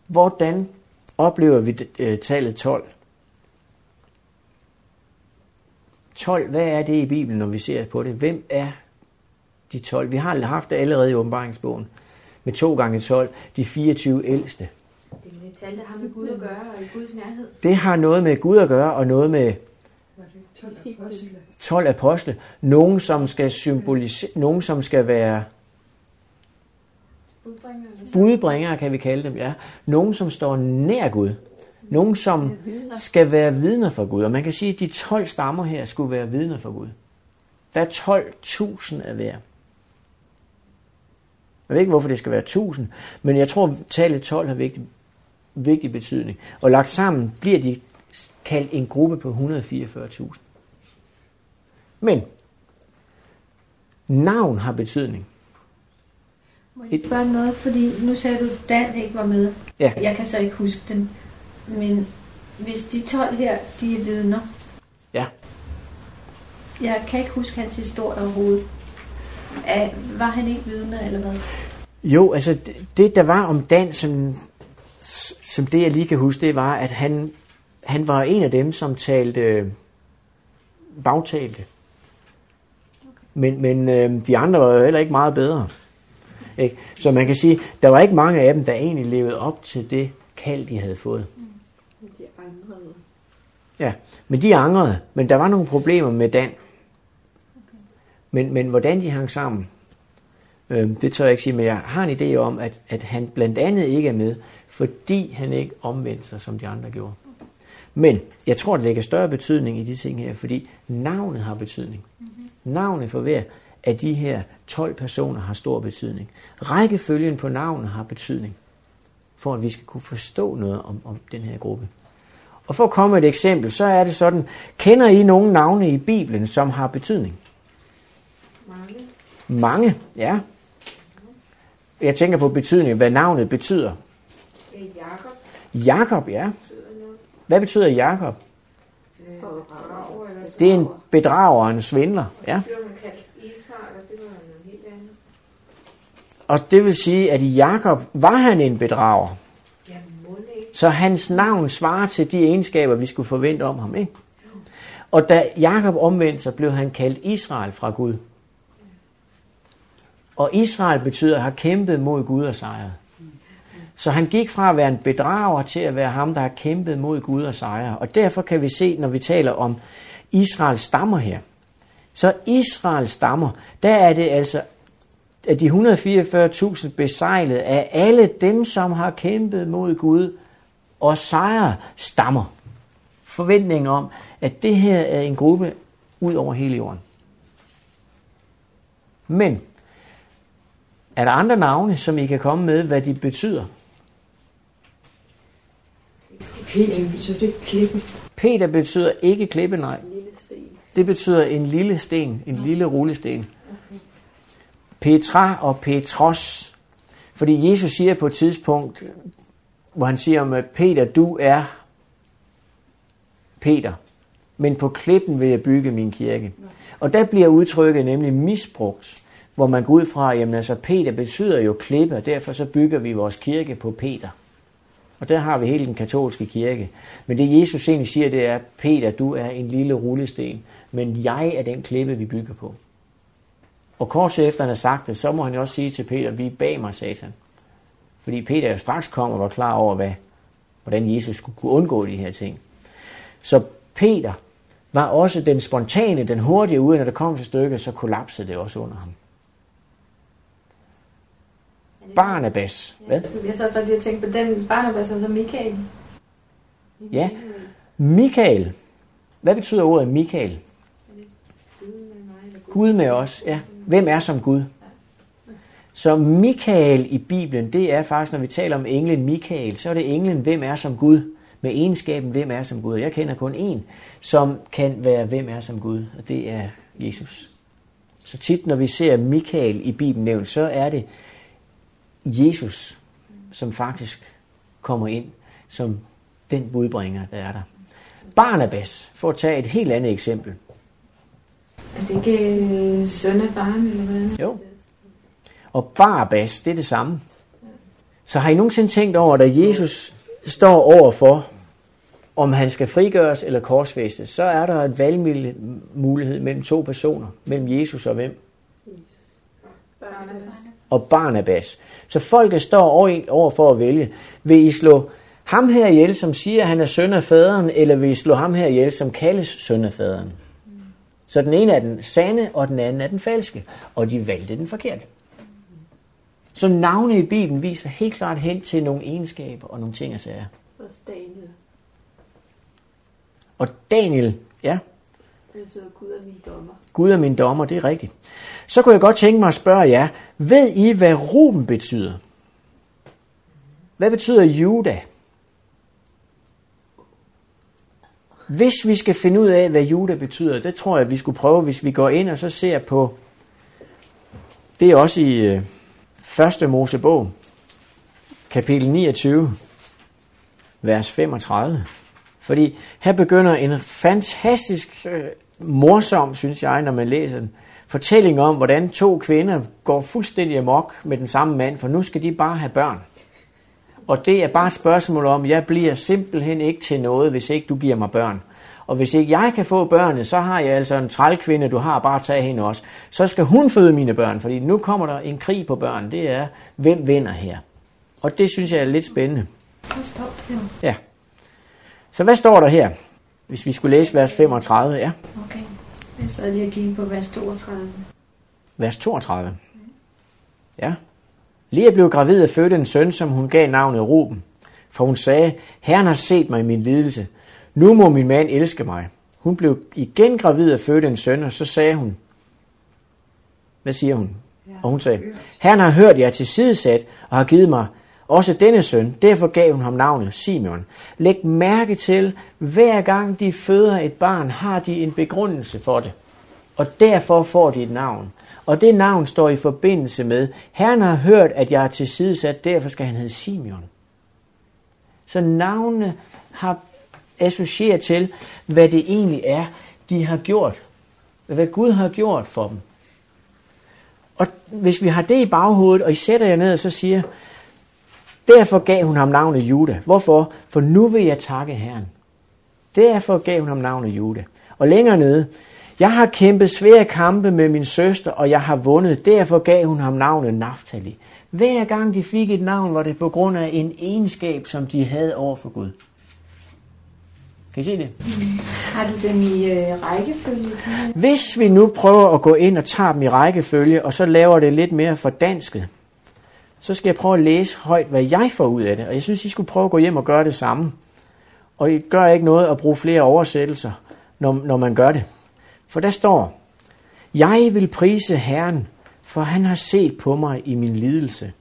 A: Hvordan oplever vi øh, tallet 12? 12, hvad er det i Bibelen, når vi ser på det? Hvem er de 12? Vi har haft det allerede i åbenbaringsbogen med 2 gange 12, de 24 ældste.
E: Det er et tal, der har med Gud at gøre og i Guds nærhed.
A: Det har noget med Gud at gøre, og noget med
C: Var det 12 apostle?
A: 12 apostle. Nogen, som skal symbolisere, nogen, som skal være budbringere, kan vi kalde dem, ja. Nogen, som står nær Gud. Nogen, som skal være vidner for Gud. Og man kan sige, at de 12 stammer her skulle være vidner for Gud. Der er 12.000 af hver. Jeg ved ikke, hvorfor det skal være 1000, men jeg tror, tallet 12 har vigtig, vigtig betydning. Og lagt sammen bliver de kaldt en gruppe på 144.000. Men navn har betydning.
B: Må jeg spørge noget, fordi nu sagde du, at Dan ikke var med.
A: Ja.
B: Jeg kan så ikke huske dem. Men hvis de 12 her, de er vidner.
A: Ja.
B: Jeg kan ikke huske hans historie overhovedet. Er, var han ikke vidner, eller hvad?
A: Jo, altså det, det der var om Dan, som, som det jeg lige kan huske, det var, at han, han var en af dem, som talte bagtalte. Men, men øh, de andre var jo heller ikke meget bedre. Ikke? Så man kan sige, der var ikke mange af dem, der egentlig levede op til det kald, de havde fået.
F: De angrede.
A: Ja, men de angrede, men der var nogle problemer med Dan. Men, men hvordan de hang sammen, øh, det tør jeg ikke sige, men jeg har en idé om, at, at han blandt andet ikke er med, fordi han ikke omvendte sig, som de andre gjorde. Men jeg tror, det lægger større betydning i de ting her, fordi navnet har betydning. Navnet for hver af de her 12 personer har stor betydning. Rækkefølgen på navnet har betydning, for at vi skal kunne forstå noget om, om den her gruppe. Og for at komme et eksempel, så er det sådan, kender I nogle navne i Bibelen, som har betydning?
F: Mange.
A: Mange, ja. Jeg tænker på betydning, hvad navnet betyder.
F: Er Jakob.
A: Jakob, ja. Hvad betyder Jakob? Det er en bedrager og en svindler, ja.
F: Og det var noget helt andet.
A: Og det vil sige, at Jakob var han en bedrager. Så hans navn svarer til de egenskaber, vi skulle forvente om ham, ikke? Og da Jakob omvendte sig, blev han kaldt Israel fra Gud. Og Israel betyder at have kæmpet mod Gud og sejret. Så han gik fra at være en bedrager til at være ham, der har kæmpet mod Gud og sejret. Og derfor kan vi se, når vi taler om Israels stammer her, så Israels stammer, der er det altså at de 144.000 besejlet af alle dem, som har kæmpet mod Gud og sejret stammer. Forventningen om, at det her er en gruppe ud over hele jorden. Men er der andre navne, som I kan komme med, hvad de betyder?
C: Peter betyder det klippe.
A: Peter betyder ikke klippe, nej. Det betyder en lille sten, en lille rullesten. Petra og Petros. Fordi Jesus siger på et tidspunkt, hvor han siger om, at Peter, du er Peter, men på klippen vil jeg bygge min kirke. Og der bliver udtrykket nemlig misbrugt, hvor man går ud fra, jamen altså Peter betyder jo klippe, og derfor så bygger vi vores kirke på Peter. Og der har vi hele den katolske kirke. Men det Jesus egentlig siger, det er, Peter, du er en lille rullesten, men jeg er den klippe, vi bygger på. Og kort tid efter han har sagt det, så må han jo også sige til Peter, vi er bag mig, satan. Fordi Peter jo straks kom og var klar over, hvad, hvordan Jesus skulle kunne undgå de her ting. Så Peter var også den spontane, den hurtige ude, når det kom til stykket, så kollapsede det også under ham. Barnabas. Hvad?
E: Jeg sad bare lige og tænkte på den Barnabas, altså Michael.
A: Ja. Michael. Hvad betyder ordet Michael? Gud med os, ja. Hvem er som Gud? Så Michael i Bibelen, det er faktisk, når vi taler om englen Michael, så er det englen, hvem er som Gud, med egenskaben, hvem er som Gud. Jeg kender kun en, som kan være, hvem er som Gud, og det er Jesus. Så tit, når vi ser Michael i Bibelen nævnt, så er det Jesus, som faktisk kommer ind som den budbringer, der er der. Barnabas, for at tage et helt andet eksempel.
E: Er det ikke øh, søn af barn, eller hvad?
A: Jo. Og Barabbas, det er det samme. Så har I nogensinde tænkt over, da Jesus står overfor, om han skal frigøres eller korsfæstes, så er der et valgmulighed mellem to personer, mellem Jesus og hvem?
E: Barnabas.
A: Og Barnabas. Så folket står over, for at vælge. Vil I slå ham her ihjel, som siger, at han er søn af faderen, eller vil I slå ham her ihjel, som kaldes søn af faderen? Så den ene er den sande, og den anden er den falske. Og de valgte den forkerte. Så navne i Bibelen viser helt klart hen til nogle egenskaber og nogle ting og sager.
F: Og Daniel.
A: Og Daniel, ja,
F: Det betyder Gud er min dommer.
A: Gud er min dommer, det er rigtigt. Så kunne jeg godt tænke mig at spørge jer, ved I, hvad Ruben betyder? Hvad betyder Juda? Hvis vi skal finde ud af, hvad Juda betyder, det tror jeg, vi skulle prøve, hvis vi går ind og så ser på, det er også i øh, 1. Mosebog, kapitel 29, vers 35. Fordi her begynder en fantastisk øh, morsom, synes jeg, når man læser den, fortælling om, hvordan to kvinder går fuldstændig amok med den samme mand, for nu skal de bare have børn. Og det er bare et spørgsmål om, jeg bliver simpelthen ikke til noget, hvis ikke du giver mig børn. Og hvis ikke jeg kan få børnene, så har jeg altså en trælkvinde, du har bare tage hende også. Så skal hun føde mine børn, fordi nu kommer der en krig på børn. Det er, hvem vinder her? Og det synes jeg er lidt spændende. Ja. Så hvad står der her? Hvis vi skulle læse vers 35, ja.
B: Okay. Jeg sad lige og kiggede på vers 32.
A: Vers 32. Ja. Lea blev gravid og fødte en søn, som hun gav navnet Ruben. For hun sagde, Herren har set mig i min lidelse. Nu må min mand elske mig. Hun blev igen gravid og fødte en søn, og så sagde hun, hvad siger hun? Og hun sagde, Herren har hørt jer til sidesat og har givet mig også denne søn. Derfor gav hun ham navnet Simeon. Læg mærke til, hver gang de føder et barn, har de en begrundelse for det. Og derfor får de et navn. Og det navn står i forbindelse med, Herren har hørt, at jeg er tilsidesat, derfor skal han hedde Simeon. Så navnene har associeret til, hvad det egentlig er, de har gjort. Hvad Gud har gjort for dem. Og hvis vi har det i baghovedet, og I sætter jer ned og så siger, derfor gav hun ham navnet Juda. Hvorfor? For nu vil jeg takke Herren. Derfor gav hun ham navnet Juda. Og længere nede, jeg har kæmpet svære kampe med min søster, og jeg har vundet. Derfor gav hun ham navnet Naftali. Hver gang de fik et navn, var det på grund af en egenskab, som de havde over for Gud. Kan I se det?
B: Har du dem i øh, rækkefølge?
A: Hvis vi nu prøver at gå ind og tager dem i rækkefølge, og så laver det lidt mere for dansket, så skal jeg prøve at læse højt, hvad jeg får ud af det. Og jeg synes, I skulle prøve at gå hjem og gøre det samme. Og I gør ikke noget at bruge flere oversættelser, når, når man gør det. For der står, Jeg vil prise Herren, for han har set på mig i min lidelse.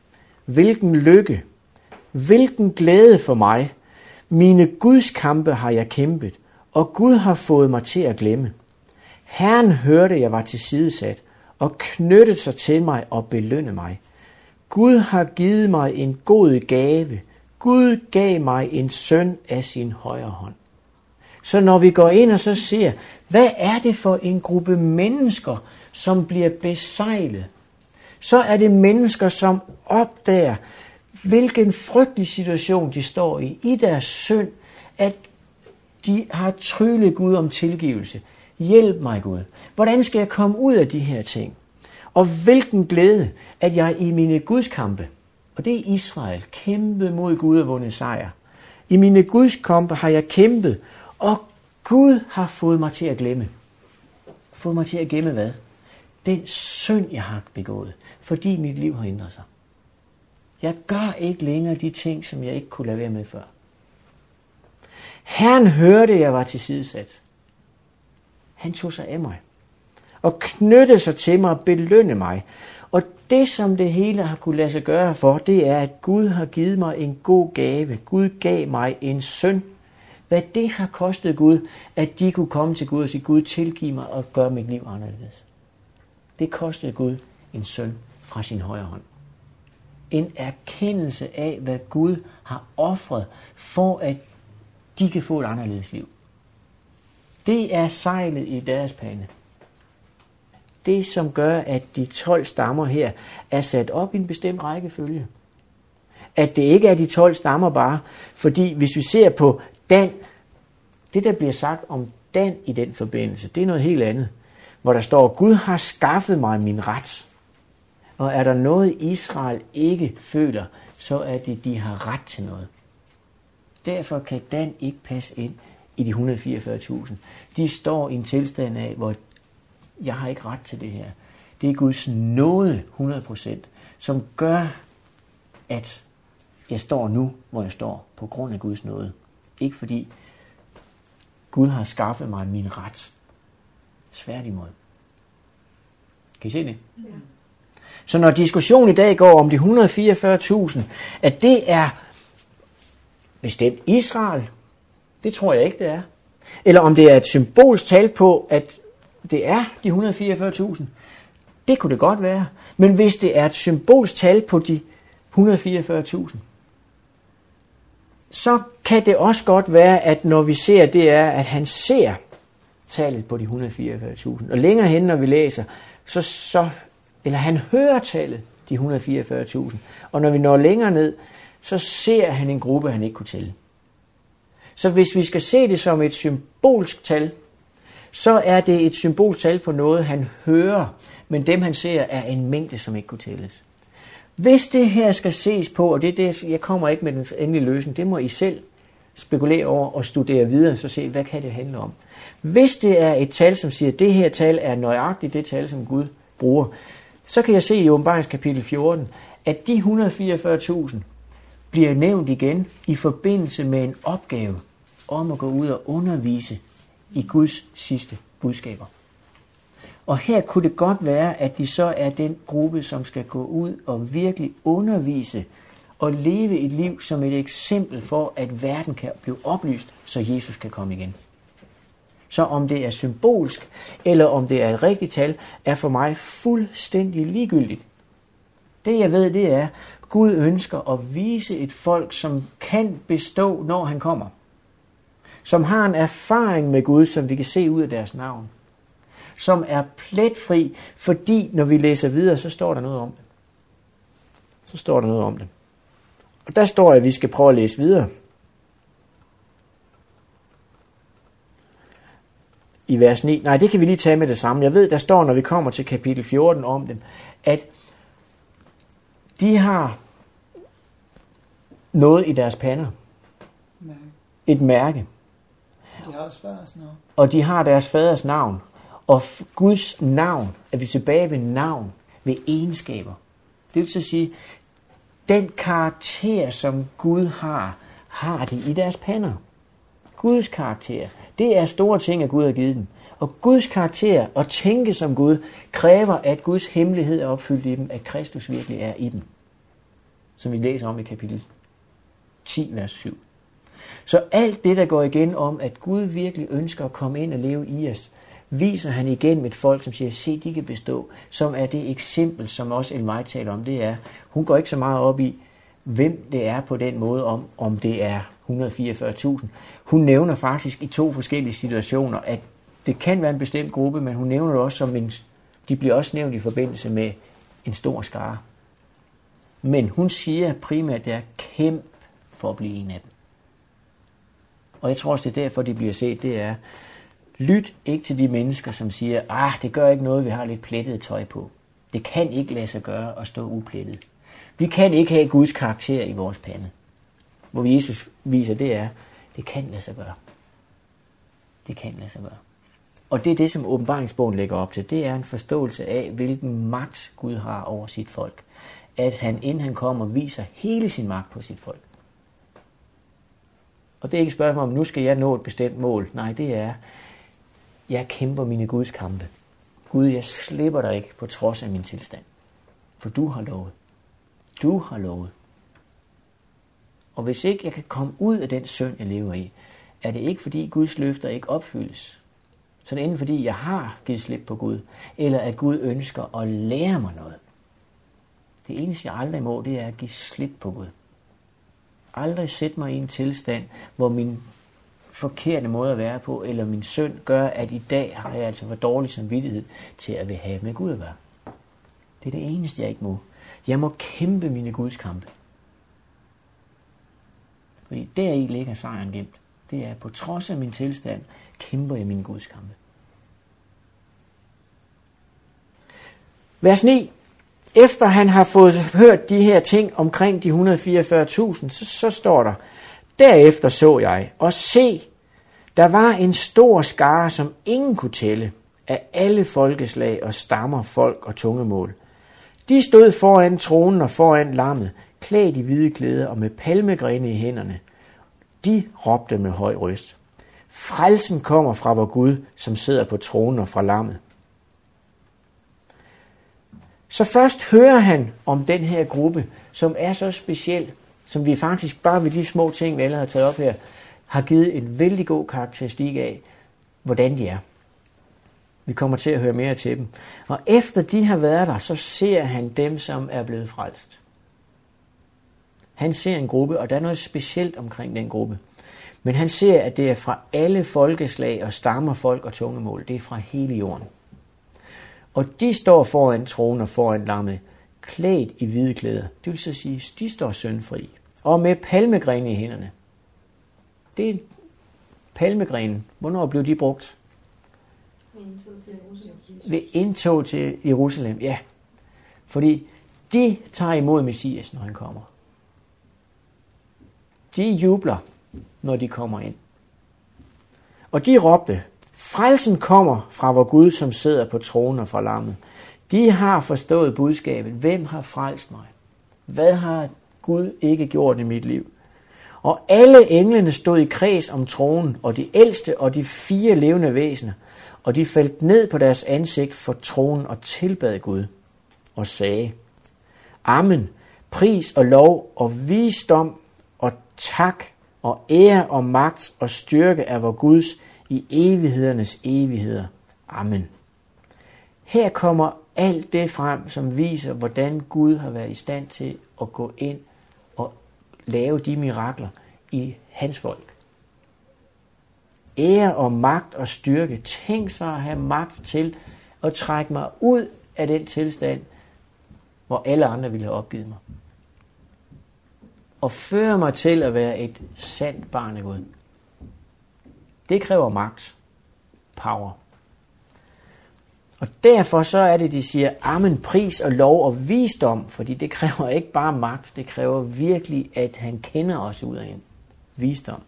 A: Hvilken lykke, hvilken glæde for mig, Mine Guds kampe har jeg kæmpet, og Gud har fået mig til at glemme. Herren hørte, jeg var tilsidesat, og knyttede sig til mig og belønnede mig. Gud har givet mig en god gave. Gud gav mig en søn af sin højre hånd. Så når vi går ind og så ser, hvad er det for en gruppe mennesker, som bliver besejlet, så er det mennesker, som opdager, hvilken frygtelig situation de står i, i deres synd, at de har tryllet Gud om tilgivelse. Hjælp mig Gud. Hvordan skal jeg komme ud af de her ting? Og hvilken glæde, at jeg i mine gudskampe, og det er Israel, kæmpet mod Gud og vundet sejr. I mine gudskampe har jeg kæmpet, og Gud har fået mig til at glemme. Fået mig til at glemme hvad? Den synd, jeg har begået, fordi mit liv har ændret sig. Jeg gør ikke længere de ting, som jeg ikke kunne lade være med før. Herren hørte, jeg var til sidesat. Han tog sig af mig og knytte sig til mig og belønne mig. Og det, som det hele har kunne lade sig gøre for, det er, at Gud har givet mig en god gave. Gud gav mig en søn. Hvad det har kostet Gud, at de kunne komme til Gud og sige, Gud tilgiv mig og gøre mit liv anderledes. Det kostede Gud en søn fra sin højre hånd. En erkendelse af, hvad Gud har offret for, at de kan få et anderledes liv. Det er sejlet i deres pande. Det, som gør, at de 12 stammer her er sat op i en bestemt rækkefølge. At det ikke er de 12 stammer bare, fordi hvis vi ser på Dan, det der bliver sagt om Dan i den forbindelse, det er noget helt andet. Hvor der står, Gud har skaffet mig min ret. Og er der noget, Israel ikke føler, så er det, de har ret til noget. Derfor kan Dan ikke passe ind i de 144.000. De står i en tilstand af, hvor jeg har ikke ret til det her. Det er Guds nåde 100%, som gør, at jeg står nu, hvor jeg står, på grund af Guds nåde. Ikke fordi Gud har skaffet mig min ret. Tværtimod. Kan I se det? Ja. Så når diskussionen i dag går om de 144.000, at det er bestemt Israel, det tror jeg ikke, det er. Eller om det er et symbolsk tal på, at det er de 144.000. Det kunne det godt være. Men hvis det er et symbolsk tal på de 144.000, så kan det også godt være, at når vi ser, det er, at han ser tallet på de 144.000. Og længere hen, når vi læser, så, så eller han hører tallet, de 144.000. Og når vi når længere ned, så ser han en gruppe, han ikke kunne tælle. Så hvis vi skal se det som et symbolsk tal, så er det et symboltal på noget, han hører, men dem han ser er en mængde, som ikke kunne tælles. Hvis det her skal ses på, og det er det, jeg kommer ikke med den endelige løsning, det må I selv spekulere over og studere videre, så se, hvad kan det handle om. Hvis det er et tal, som siger, at det her tal er nøjagtigt det tal, som Gud bruger, så kan jeg se i åbenbaringskapitel 14, at de 144.000 bliver nævnt igen i forbindelse med en opgave om at gå ud og undervise i Guds sidste budskaber. Og her kunne det godt være, at de så er den gruppe, som skal gå ud og virkelig undervise og leve et liv som et eksempel for, at verden kan blive oplyst, så Jesus kan komme igen. Så om det er symbolsk, eller om det er et rigtigt tal, er for mig fuldstændig ligegyldigt. Det jeg ved, det er, Gud ønsker at vise et folk, som kan bestå, når han kommer. Som har en erfaring med Gud, som vi kan se ud af deres navn. Som er pletfri, fordi når vi læser videre, så står der noget om det. Så står der noget om det. Og der står, at vi skal prøve at læse videre. I vers 9. Nej, det kan vi lige tage med det samme. Jeg ved, der står, når vi kommer til kapitel 14 om dem, at de har noget i deres pander. Et mærke.
D: De har faders navn.
A: Og de har deres faders navn. Og Guds navn, er vi tilbage ved navn, ved egenskaber. Det vil så sige, den karakter, som Gud har, har de i deres pander. Guds karakter, det er store ting, at Gud har givet dem. Og Guds karakter og tænke som Gud kræver, at Guds hemmelighed er opfyldt i dem, at Kristus virkelig er i dem. Som vi læser om i kapitel 10, vers 7. Så alt det, der går igen om, at Gud virkelig ønsker at komme ind og leve i os, viser han igen med et folk, som siger, se, de kan bestå, som er det eksempel, som også Elmaj taler om, det er, hun går ikke så meget op i, hvem det er på den måde, om, om det er 144.000. Hun nævner faktisk i to forskellige situationer, at det kan være en bestemt gruppe, men hun nævner det også som en, de bliver også nævnt i forbindelse med en stor skare. Men hun siger primært, at det er kæmp for at blive en af dem. Og jeg tror også, det er derfor, de bliver set, det er, lyt ikke til de mennesker, som siger, ah, det gør ikke noget, vi har lidt plettet tøj på. Det kan ikke lade sig gøre at stå uplettet. Vi kan ikke have Guds karakter i vores pande. Hvor Jesus viser, det er, det kan lade sig gøre. Det kan lade sig gøre. Og det er det, som åbenbaringsbogen lægger op til. Det er en forståelse af, hvilken magt Gud har over sit folk. At han, inden han kommer, viser hele sin magt på sit folk. Og det er ikke et spørgsmål om, nu skal jeg nå et bestemt mål. Nej, det er, jeg kæmper mine Guds kampe. Gud, jeg slipper dig ikke på trods af min tilstand. For du har lovet. Du har lovet. Og hvis ikke jeg kan komme ud af den synd, jeg lever i, er det ikke fordi Guds løfter ikke opfyldes. Så det er enten fordi, jeg har givet slip på Gud, eller at Gud ønsker at lære mig noget. Det eneste, jeg aldrig må, det er at give slip på Gud. Aldrig sætte mig i en tilstand, hvor min forkerte måde at være på, eller min synd gør, at i dag har jeg altså for dårlig samvittighed til at vil have med Gud at være. Det er det eneste, jeg ikke må. Jeg må kæmpe mine Guds kampe. Fordi deri ligger sejren gemt. Det er på trods af min tilstand, kæmper jeg mine Guds kampe. Vers 9. Efter han har fået hørt de her ting omkring de 144.000, så, så står der, Derefter så jeg, og se, der var en stor skare, som ingen kunne tælle, af alle folkeslag og stammer, folk og tungemål. De stod foran tronen og foran lammet, klædt i hvide klæder og med palmegrene i hænderne. De råbte med høj røst. Frelsen kommer fra vor Gud, som sidder på tronen og fra lammet. Så først hører han om den her gruppe, som er så speciel, som vi faktisk bare ved de små ting, vi alle har taget op her, har givet en vældig god karakteristik af, hvordan de er. Vi kommer til at høre mere til dem. Og efter de har været der, så ser han dem, som er blevet frelst. Han ser en gruppe, og der er noget specielt omkring den gruppe. Men han ser, at det er fra alle folkeslag og stammer, folk og tungemål. Det er fra hele jorden. Og de står foran tronen og foran lammet, klædt i hvide klæder. Det vil så sige, de står syndfri. Og med palmegrene i hænderne. Det er palmegrenen. Hvornår blev de brugt? Ved indtog til Jerusalem, ja. Fordi de tager imod Messias, når han kommer. De jubler, når de kommer ind. Og de råbte, frelsen kommer fra vor Gud, som sidder på tronen og fra lammet. De har forstået budskabet. Hvem har frelst mig? Hvad har Gud ikke gjort i mit liv? Og alle englene stod i kreds om tronen, og de ældste og de fire levende væsener, og de faldt ned på deres ansigt for tronen og tilbad Gud, og sagde, Amen, pris og lov og visdom og tak og ære og magt og styrke er vor Guds i evighedernes evigheder. Amen. Her kommer alt det frem, som viser, hvordan Gud har været i stand til at gå ind og lave de mirakler i hans folk. Ære og magt og styrke. Tænk sig at have magt til at trække mig ud af den tilstand, hvor alle andre ville have opgivet mig. Og føre mig til at være et sandt barn af Gud. Det kræver magt. Power. Og derfor så er det, de siger, amen, pris og lov og visdom, fordi det kræver ikke bare magt, det kræver virkelig, at han kender os ud af en visdom.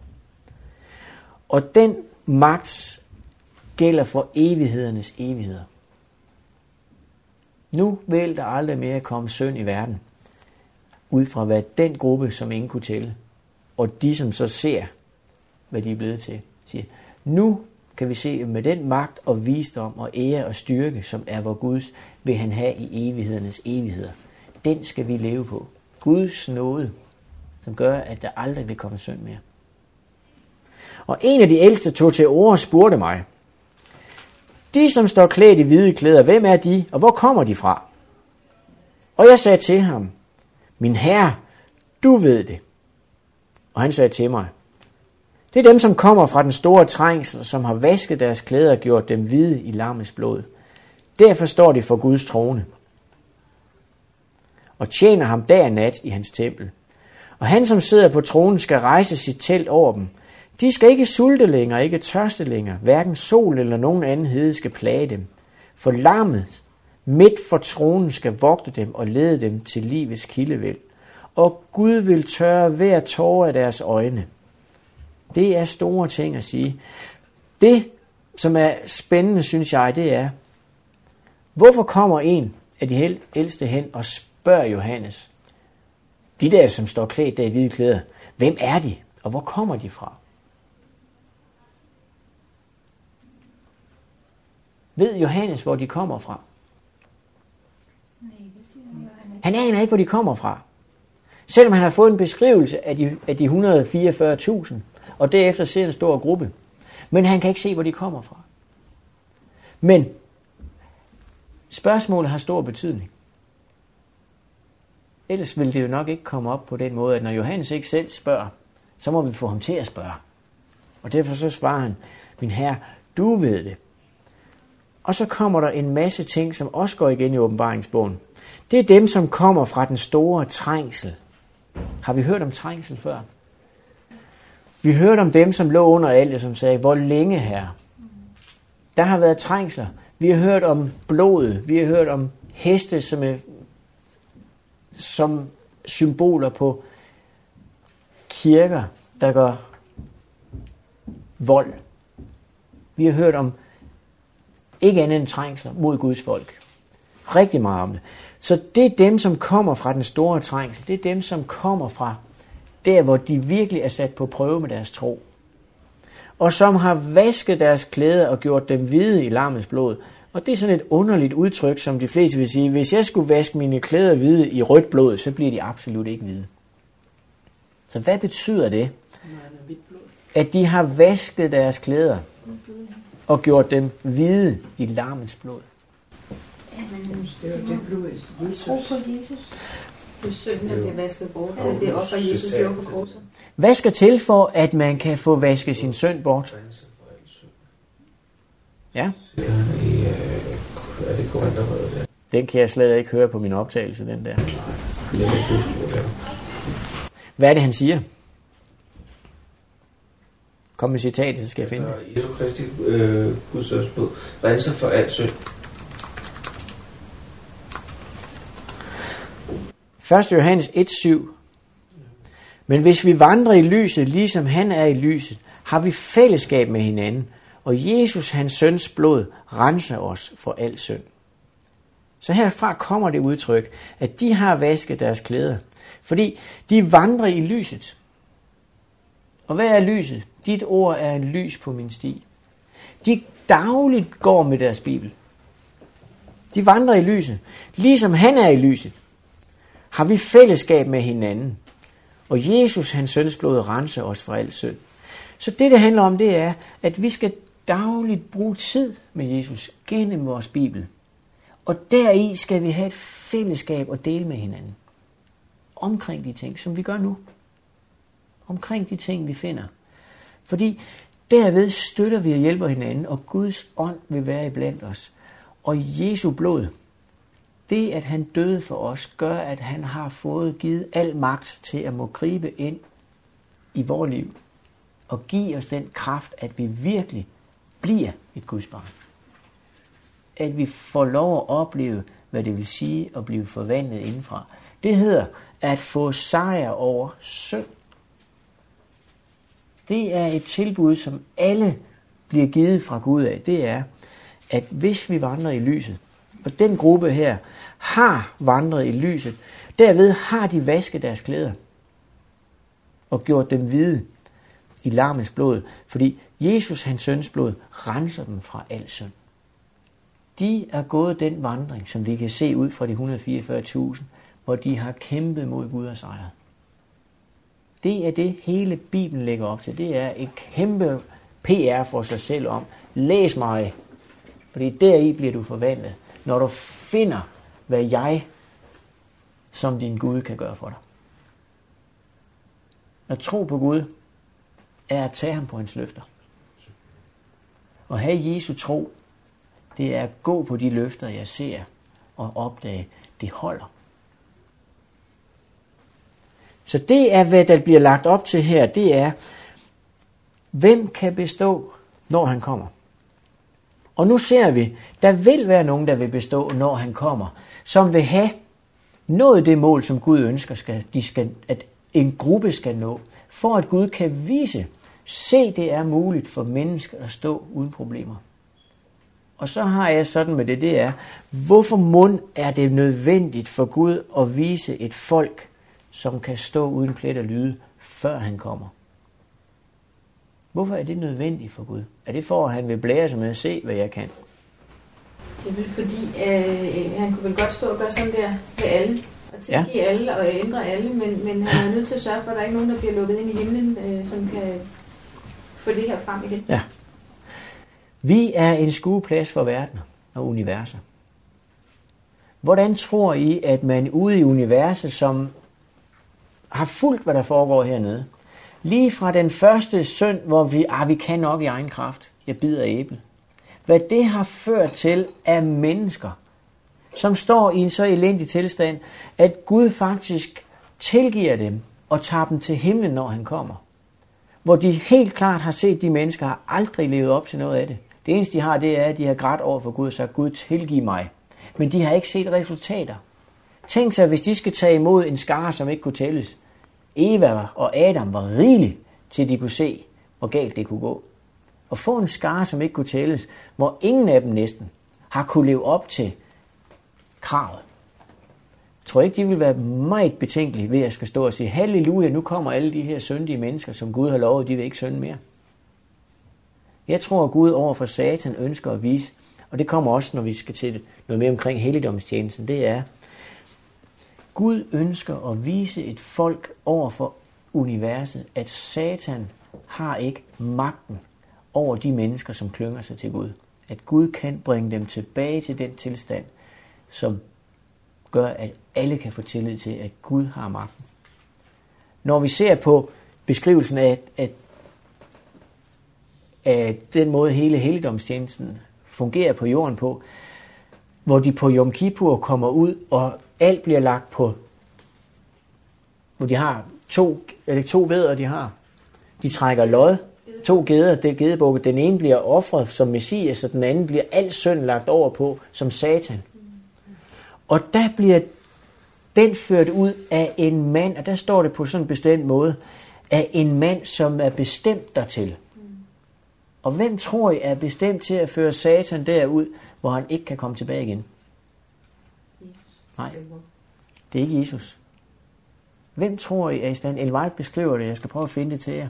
A: Og den magt gælder for evighedernes evigheder. Nu vil der aldrig mere komme synd i verden, ud fra hvad den gruppe, som ingen kunne tælle, og de, som så ser, hvad de er blevet til, siger, nu kan vi se, at med den magt og visdom og ære og styrke, som er vor Guds, vil han have i evighedernes evigheder. Den skal vi leve på. Guds nåde, som gør, at der aldrig vil komme synd mere. Og en af de ældste tog til ord og spurgte mig, de, som står klædt i hvide klæder, hvem er de, og hvor kommer de fra? Og jeg sagde til ham, min herre, du ved det. Og han sagde til mig, det er dem, som kommer fra den store trængsel, som har vasket deres klæder og gjort dem hvide i lammets blod. Derfor står de for Guds trone og tjener ham dag og nat i hans tempel. Og han, som sidder på tronen, skal rejse sit telt over dem. De skal ikke sulte længere, ikke tørste længere. Hverken sol eller nogen anden hede skal plage dem. For lammet midt for tronen skal vogte dem og lede dem til livets kildevæld. Og Gud vil tørre hver tårer af deres øjne. Det er store ting at sige. Det, som er spændende, synes jeg, det er, hvorfor kommer en af de ældste hen og spørger Johannes, de der, som står klædt der i hvide klæder, hvem er de, og hvor kommer de fra? Ved Johannes, hvor de kommer fra? Han aner ikke, hvor de kommer fra. Selvom han har fået en beskrivelse af de, af de 144.000, og derefter ser en stor gruppe. Men han kan ikke se, hvor de kommer fra. Men spørgsmålet har stor betydning. Ellers ville det jo nok ikke komme op på den måde, at når Johannes ikke selv spørger, så må vi få ham til at spørge. Og derfor så svarer han, min herre, du ved det. Og så kommer der en masse ting, som også går igen i åbenbaringsbogen. Det er dem, som kommer fra den store trængsel. Har vi hørt om trængsel før? Vi hørte om dem, som lå under alt, som sagde, hvor længe her? Der har været trængsler. Vi har hørt om blodet. Vi har hørt om heste, som er som symboler på kirker, der gør vold. Vi har hørt om ikke andet end trængsler mod Guds folk. Rigtig meget om det. Så det er dem, som kommer fra den store trængsel. Det er dem, som kommer fra der, hvor de virkelig er sat på prøve med deres tro. Og som har vasket deres klæder og gjort dem hvide i lammets blod. Og det er sådan et underligt udtryk, som de fleste vil sige, hvis jeg skulle vaske mine klæder hvide i rødt blod, så bliver de absolut ikke hvide. Så hvad betyder det? At de har vasket deres klæder og gjort dem hvide i lammets blod.
C: Jamen, det var det blod, Jesus.
E: Det er synden, der bliver vasket bort. Det er offer, Jesus gjorde på korset.
A: Hvad skal til for, at man kan få vasket sin synd bort? Ja,
H: Ja, øh, er det Korintherbrevet der?
A: den kan jeg slet ikke høre på min optagelse, den der.
H: Er.
A: Hvad er det, han siger? Kom med citatet, så skal jeg finde det.
H: Altså, Jesu Kristi øh, Guds søns blod renser for al synd.
A: 1. Johannes 1.7 Men hvis vi vandrer i lyset, ligesom han er i lyset, har vi fællesskab med hinanden, og Jesus, hans søns blod, renser os for al synd. Så herfra kommer det udtryk, at de har vasket deres klæder, fordi de vandrer i lyset. Og hvad er lyset? Dit ord er en lys på min sti. De dagligt går med deres bibel. De vandrer i lyset. Ligesom han er i lyset, har vi fællesskab med hinanden. Og Jesus, hans søns blod, renser os fra al synd. Så det, det handler om, det er, at vi skal dagligt bruge tid med Jesus gennem vores Bibel. Og deri skal vi have et fællesskab og dele med hinanden. Omkring de ting, som vi gør nu. Omkring de ting, vi finder. Fordi derved støtter vi og hjælper hinanden, og Guds ånd vil være iblandt os. Og Jesu blod, det at han døde for os, gør, at han har fået givet al magt til at må gribe ind i vores liv. Og give os den kraft, at vi virkelig bliver et Guds barn. At vi får lov at opleve, hvad det vil sige at blive forvandlet indenfra. Det hedder at få sejr over synd. Det er et tilbud, som alle bliver givet fra Gud af. Det er, at hvis vi vandrer i lyset, og den gruppe her har vandret i lyset, derved har de vasket deres klæder og gjort dem hvide i larmens blod, fordi Jesus, hans søns blod, renser dem fra al synd. De er gået den vandring, som vi kan se ud fra de 144.000, hvor de har kæmpet mod Gud og sejret. Det er det, hele Bibelen lægger op til. Det er et kæmpe PR for sig selv om. Læs mig, fordi deri bliver du forvandlet, når du finder, hvad jeg som din Gud kan gøre for dig. At tro på Gud er at tage ham på hans løfter. At have Jesu tro, det er at gå på de løfter, jeg ser, og opdage, det holder. Så det er, hvad der bliver lagt op til her, det er, hvem kan bestå, når han kommer? Og nu ser vi, der vil være nogen, der vil bestå, når han kommer, som vil have nået det mål, som Gud ønsker, skal, de skal, at en gruppe skal nå, for at Gud kan vise, se det er muligt for mennesker at stå uden problemer. Og så har jeg sådan med det, det er, hvorfor mund er det nødvendigt for Gud at vise et folk, som kan stå uden plet og lyde, før han kommer? Hvorfor er det nødvendigt for Gud? Er det for, at han vil blære sig med at se, hvad jeg kan?
E: Det er vel fordi, øh, han kunne vel godt stå og gøre sådan der med alle, og tilgive ja. alle og ændre alle, men, men han er nødt til at sørge for, at der er ikke nogen, der bliver lukket ind i himlen, øh, som kan få det her frem igen.
A: Ja. Vi er en skueplads for verden og universer. Hvordan tror I, at man ude i universet, som har fulgt, hvad der foregår hernede, lige fra den første synd, hvor vi, ah, vi kan nok i egen kraft, jeg bider æble, hvad det har ført til af mennesker, som står i en så elendig tilstand, at Gud faktisk tilgiver dem og tager dem til himlen, når han kommer. Hvor de helt klart har set, at de mennesker har aldrig levet op til noget af det. Det eneste, de har, det er, at de har grædt over for Gud og sagt, Gud tilgiv mig. Men de har ikke set resultater. Tænk sig, hvis de skal tage imod en skare, som ikke kunne tælles. Eva og Adam var rigeligt, til de kunne se, hvor galt det kunne gå. Og få en skare, som ikke kunne tælles, hvor ingen af dem næsten har kunne leve op til kravet. Jeg tror ikke, de vil være meget betænkelige ved at skal stå og sige, halleluja, nu kommer alle de her syndige mennesker, som Gud har lovet, de vil ikke synde mere. Jeg tror, at Gud over for Satan ønsker at vise, og det kommer også, når vi skal til noget mere omkring helligdomstjenesten, det er, Gud ønsker at vise et folk over for universet, at Satan har ikke magten over de mennesker, som klynger sig til Gud. At Gud kan bringe dem tilbage til den tilstand, som gør, at alle kan få tillid til, at Gud har magten. Når vi ser på beskrivelsen af, at, at den måde hele helligdomstjenesten fungerer på jorden på, hvor de på Yom Kippur kommer ud, og alt bliver lagt på, hvor de har to, eller to veder, de har. De trækker lod, to geder, det er gedebukke. Den ene bliver offret som messias, og den anden bliver al synd lagt over på som satan. Og der bliver den ført ud af en mand, og der står det på sådan en bestemt måde, af en mand, som er bestemt dertil. Og hvem tror I er bestemt til at føre satan derud, hvor han ikke kan komme tilbage igen? Nej, det er ikke Jesus. Hvem tror I er i stand? El White beskriver det, jeg skal prøve at finde det til jer.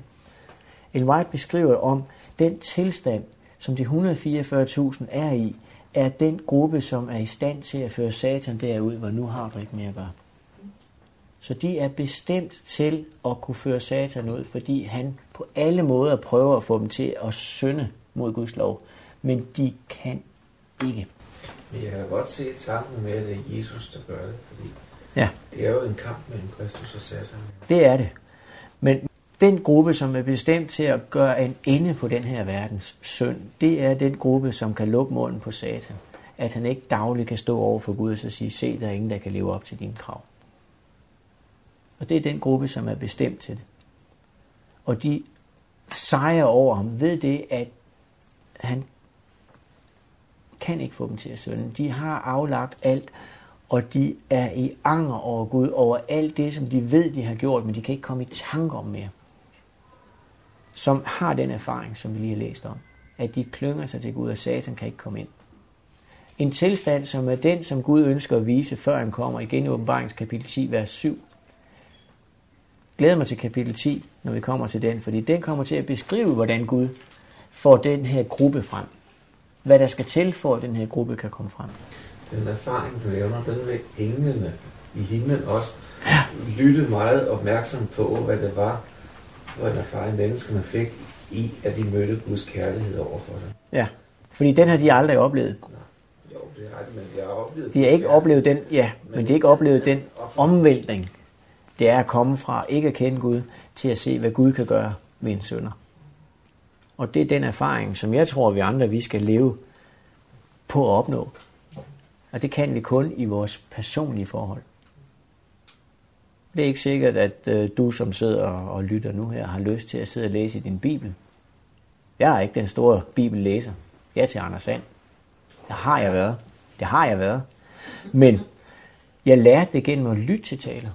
A: El White beskriver om den tilstand, som de 144.000 er i, er den gruppe, som er i stand til at føre satan derud, hvor nu har du ikke mere at gøre. Så de er bestemt til at kunne føre satan ud, fordi han på alle måder prøver at få dem til at synde mod Guds lov. Men de kan ikke.
H: Men jeg kan godt se tanken med, at det er Jesus, der gør det, fordi
A: Ja.
H: det er jo en kamp mellem Kristus og Satan.
A: Det er det. Men den gruppe, som er bestemt til at gøre en ende på den her verdens synd, det er den gruppe, som kan lukke munden på Satan. At han ikke dagligt kan stå over for Gud og så sige, se, der er ingen, der kan leve op til dine krav. Og det er den gruppe, som er bestemt til det. Og de sejrer over ham ved det, at han kan ikke få dem til at synde. De har aflagt alt, og de er i anger over Gud, over alt det, som de ved, de har gjort, men de kan ikke komme i tanke om mere. Som har den erfaring, som vi lige har læst om. At de klynger sig til Gud, og Satan kan ikke komme ind. En tilstand, som er den, som Gud ønsker at vise, før han kommer igen i åbenbaringskapitel 10, vers 7. Glæder mig til kapitel 10, når vi kommer til den, fordi den kommer til at beskrive, hvordan Gud får den her gruppe frem. Hvad der skal til, for at den her gruppe kan komme frem.
H: Den erfaring, du nævner, den med englene, i himlen også lytte meget opmærksomt på, hvad det var for en erfaring, menneskerne fik i, at de mødte Guds kærlighed over for dem.
A: Ja, fordi den har de aldrig oplevet.
H: Jo, det er ret, men de har oplevet
A: De har ikke oplevet den, ja, men de har ikke oplevet den omvæltning, det er at komme fra ikke at kende Gud, til at se, hvad Gud kan gøre ved en sønder. Og det er den erfaring, som jeg tror, vi andre vi skal leve på at opnå. Og det kan vi kun i vores personlige forhold. Det er ikke sikkert, at øh, du, som sidder og lytter nu her, har lyst til at sidde og læse i din bibel. Jeg er ikke den store bibellæser. Jeg er til Anders Sand. Det har jeg været. Det har jeg været. Men jeg lærte det gennem at lytte til taler.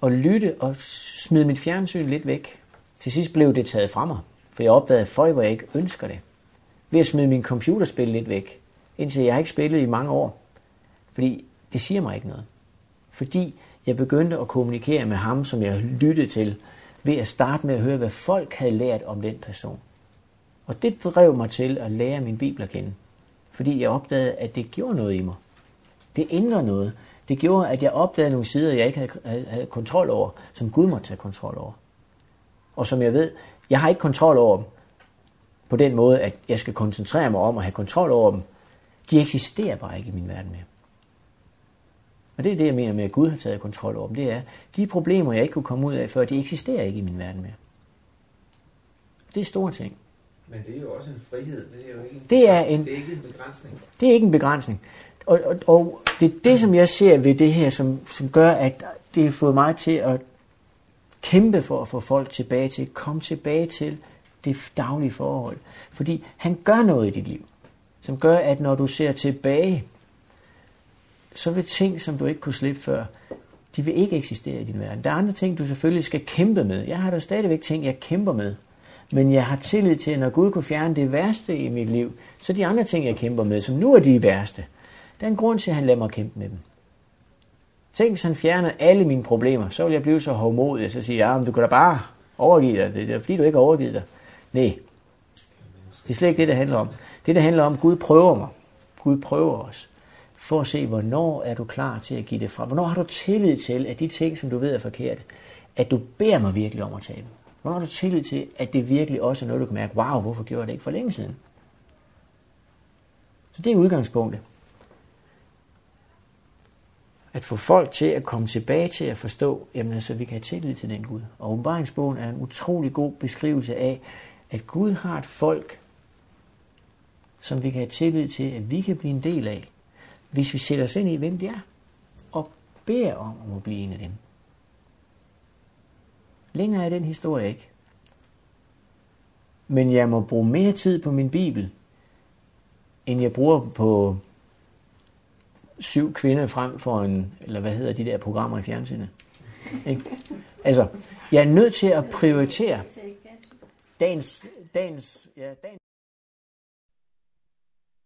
A: Og lytte og smide mit fjernsyn lidt væk. Til sidst blev det taget fra mig. For jeg opdagede, for hvor jeg ikke ønsker det. Ved at smide min computerspil lidt væk. Indtil jeg ikke spillet i mange år. Fordi det siger mig ikke noget. Fordi jeg begyndte at kommunikere med ham, som jeg lyttede til, ved at starte med at høre, hvad folk havde lært om den person. Og det drev mig til at lære min bibel at kende. Fordi jeg opdagede, at det gjorde noget i mig. Det ændrede noget. Det gjorde, at jeg opdagede nogle sider, jeg ikke havde, havde kontrol over, som Gud måtte tage kontrol over. Og som jeg ved, jeg har ikke kontrol over dem på den måde, at jeg skal koncentrere mig om at have kontrol over dem. De eksisterer bare ikke i min verden mere. Og det er det, jeg mener med, at Gud har taget kontrol over dem. Det er, de problemer, jeg ikke kunne komme ud af før, de eksisterer ikke i min verden mere. Det er store ting.
H: Men det er jo også en frihed. Det er jo ikke en,
A: Det er en-
H: det er ikke en begrænsning.
A: Det er ikke en begrænsning. Og, og, og det er det, som jeg ser ved det her, som, som gør, at det har fået mig til at kæmpe for at få folk tilbage til, komme tilbage til det daglige forhold. Fordi han gør noget i dit liv, som gør, at når du ser tilbage, så vil ting, som du ikke kunne slippe før, de vil ikke eksistere i din verden. Der er andre ting, du selvfølgelig skal kæmpe med. Jeg har der stadigvæk ting, jeg kæmper med. Men jeg har tillid til, at når Gud kunne fjerne det værste i mit liv, så de andre ting, jeg kæmper med, som nu er de værste, der er en grund til, at han lader mig kæmpe med dem. Tænk, hvis han fjernede alle mine problemer, så ville jeg blive så hovmodig, og så sige, ja, men du kan da bare overgive dig. Det er fordi, du ikke har overgivet dig. Nej, det er slet ikke det, det handler om. Det, det handler om, Gud prøver mig. Gud prøver os. For at se, hvornår er du klar til at give det fra. Hvornår har du tillid til, at de ting, som du ved er forkerte, at du beder mig virkelig om at tage dem. Hvornår har du tillid til, at det virkelig også er noget, du kan mærke, wow, hvorfor gjorde jeg det ikke for længe siden? Så det er udgangspunktet. At få folk til at komme tilbage til at forstå, jamen så vi kan have tillid til den Gud. Og åbenbaringsbogen er en utrolig god beskrivelse af, at Gud har et folk, som vi kan have tillid til, at vi kan blive en del af, hvis vi sætter os ind i, hvem de er, og beder om at blive en af dem. Længere er den historie ikke. Men jeg må bruge mere tid på min bibel, end jeg bruger på syv kvinder frem for en, eller hvad hedder de der programmer i fjernsynet. Ikke? Altså, jeg er nødt til at prioritere dagens, dagens, ja, dagens